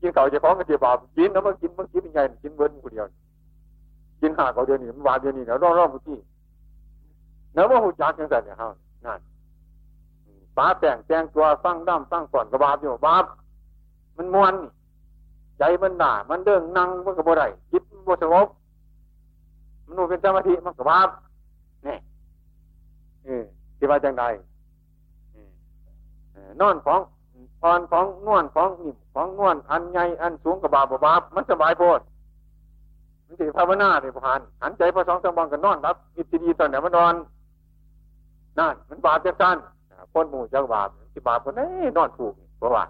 กินเขาจะของกะทิบากินแล้วมากินมากินยังไงกินเบิ้ลคนเดียวกินหาเขาเดียวนี่มันวาเดียวนี่เนาะรอรอมาที่ เนื้อว่าหูจักยังไงเนี่ยฮะนั่นป้าแต่งแจงตัวฟังด้ามฟังก่อนกระบาบอยู่บาบมันมวนใจมันหนามันเดิงนั่งมันกระโบได้จิตมันสงบมันนูเป็นสมาธิมันกระบาบนี่เออที่ว่าจังใดนอนของพรของนวนของนิ่มของนวนอันใหญ่อันสูงกับบาบบาบมันสบายโพดมันติภาวนาเนี่ยผ่านหันใจพอสองสมองกันนอนรับมิตรดีตอนไหนมันนอน นั่นมันบาปจะสั้นคนหมู่จะบาปที่บาปคนนี้นอนถูกเพราะว่า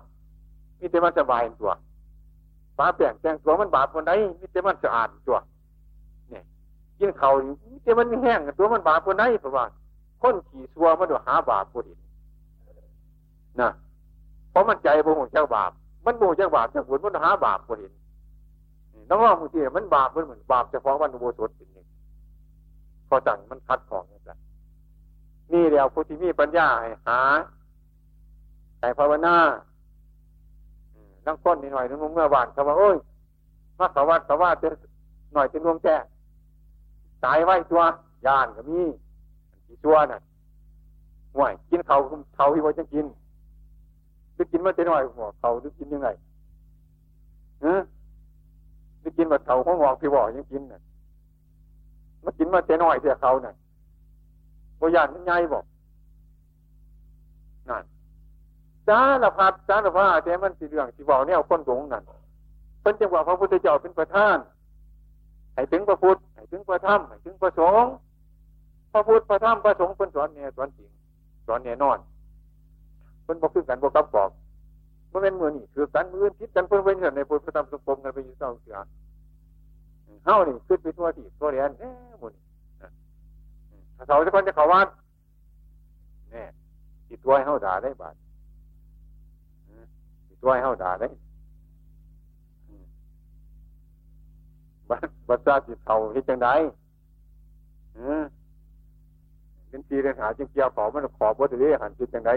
มิตรมันสบายตัวฟ้าแปลงแจงตัวมันบาปคนไหนมิตรมันสะอาดตัวเนี่ยกินเขามิตรมันแห้งตัวมันบาปคนไหนเพราะว่าคนขี่ซัวมันดูหาบาปคนอื่นนะเพราะมันใจโมโหเจ้าบาป มันโมโหเจ้าบาปเจ้าบุญมันหาบาปคนเห็นน้องว่าบางทีมันบาปมันเหมือนบาปเฉพาะวันโบสถเป็นอย่งพอจังมันคัดของนี่แหละ นี่เดียวผู้ที่มีปัญญาให้หาแต่ภาวนาตั้งต้นนิดหน่อยนึงเมื่อวานเขาว่าโอ้ยมาสวัสดิ์สวัสดิ์หน่อยเป็นดวงแจ้ตายไว้ตัวยานก็มีกี่ตัวน่ะห่วยกินเขาเขาที่ว่าจะกินหรือกินมาแต่น้อยหัวเขาหรือกินยังไงเออหรือกินมาเขาห้องหอกที่บ่อยังกินน่ะมากินมาแต่น้อยเสียเขาน่ะ บยานมันใหญ่บอกนั่นสารพัดสารพัดแต่มันสิเรื่องสิบอกเนี่ยคนหลงนั่นเพิ่นจังหว่าพระพุทธเจ้าเป็นประธานให้ถึงพระพุทธให้ถึงพระธรรมให้ถึงพระสงฆ์พระพุทธพระธรรมพระสงฆ์เป็นสอนเนี่ยสอนจริงสอนเนี่ยนอนเพิ่นบอกคือกันบอกกับบอกเมื่อเป็นมือนี่คือกันมือคิดกันเพิ่นเป็นในพุทธธรรมสงฆ์กันไปอยู่เศร้าเสือเฮานี่ขึ้นไปทั่วที่ทั่วแดนเอ๊ะมุนถ้า เขาจะคนจะเขาวัดนี่ยติดตัวให้เฮาด่าได้บาดติดตัวให้เฮาด่าได้บัดบัดซาจิตเขาเฮ็ดจังไดเป็นปีเรียนหาจึงเกี่ยวขอมันขอบวัตถุหันจิตจังได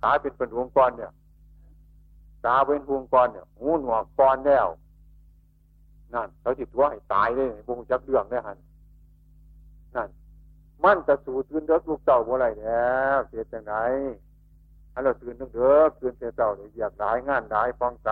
ขาเป็นเป็นวงกรเนี่ยตาเป็นหุงก่อนเนี่ยหูหนวกก่อนแล้วนั่นเขาจิตว่าให้ตายเลยบุงจักเรื่องได้หัน มันจะสู่ตื่นเด็กลูกเต่าบ่ไรแล้วเสียจังไหนให้เราตื่นตั้งเด้อตื่นเต่าเลยอยากได้งานได้ฟังใจ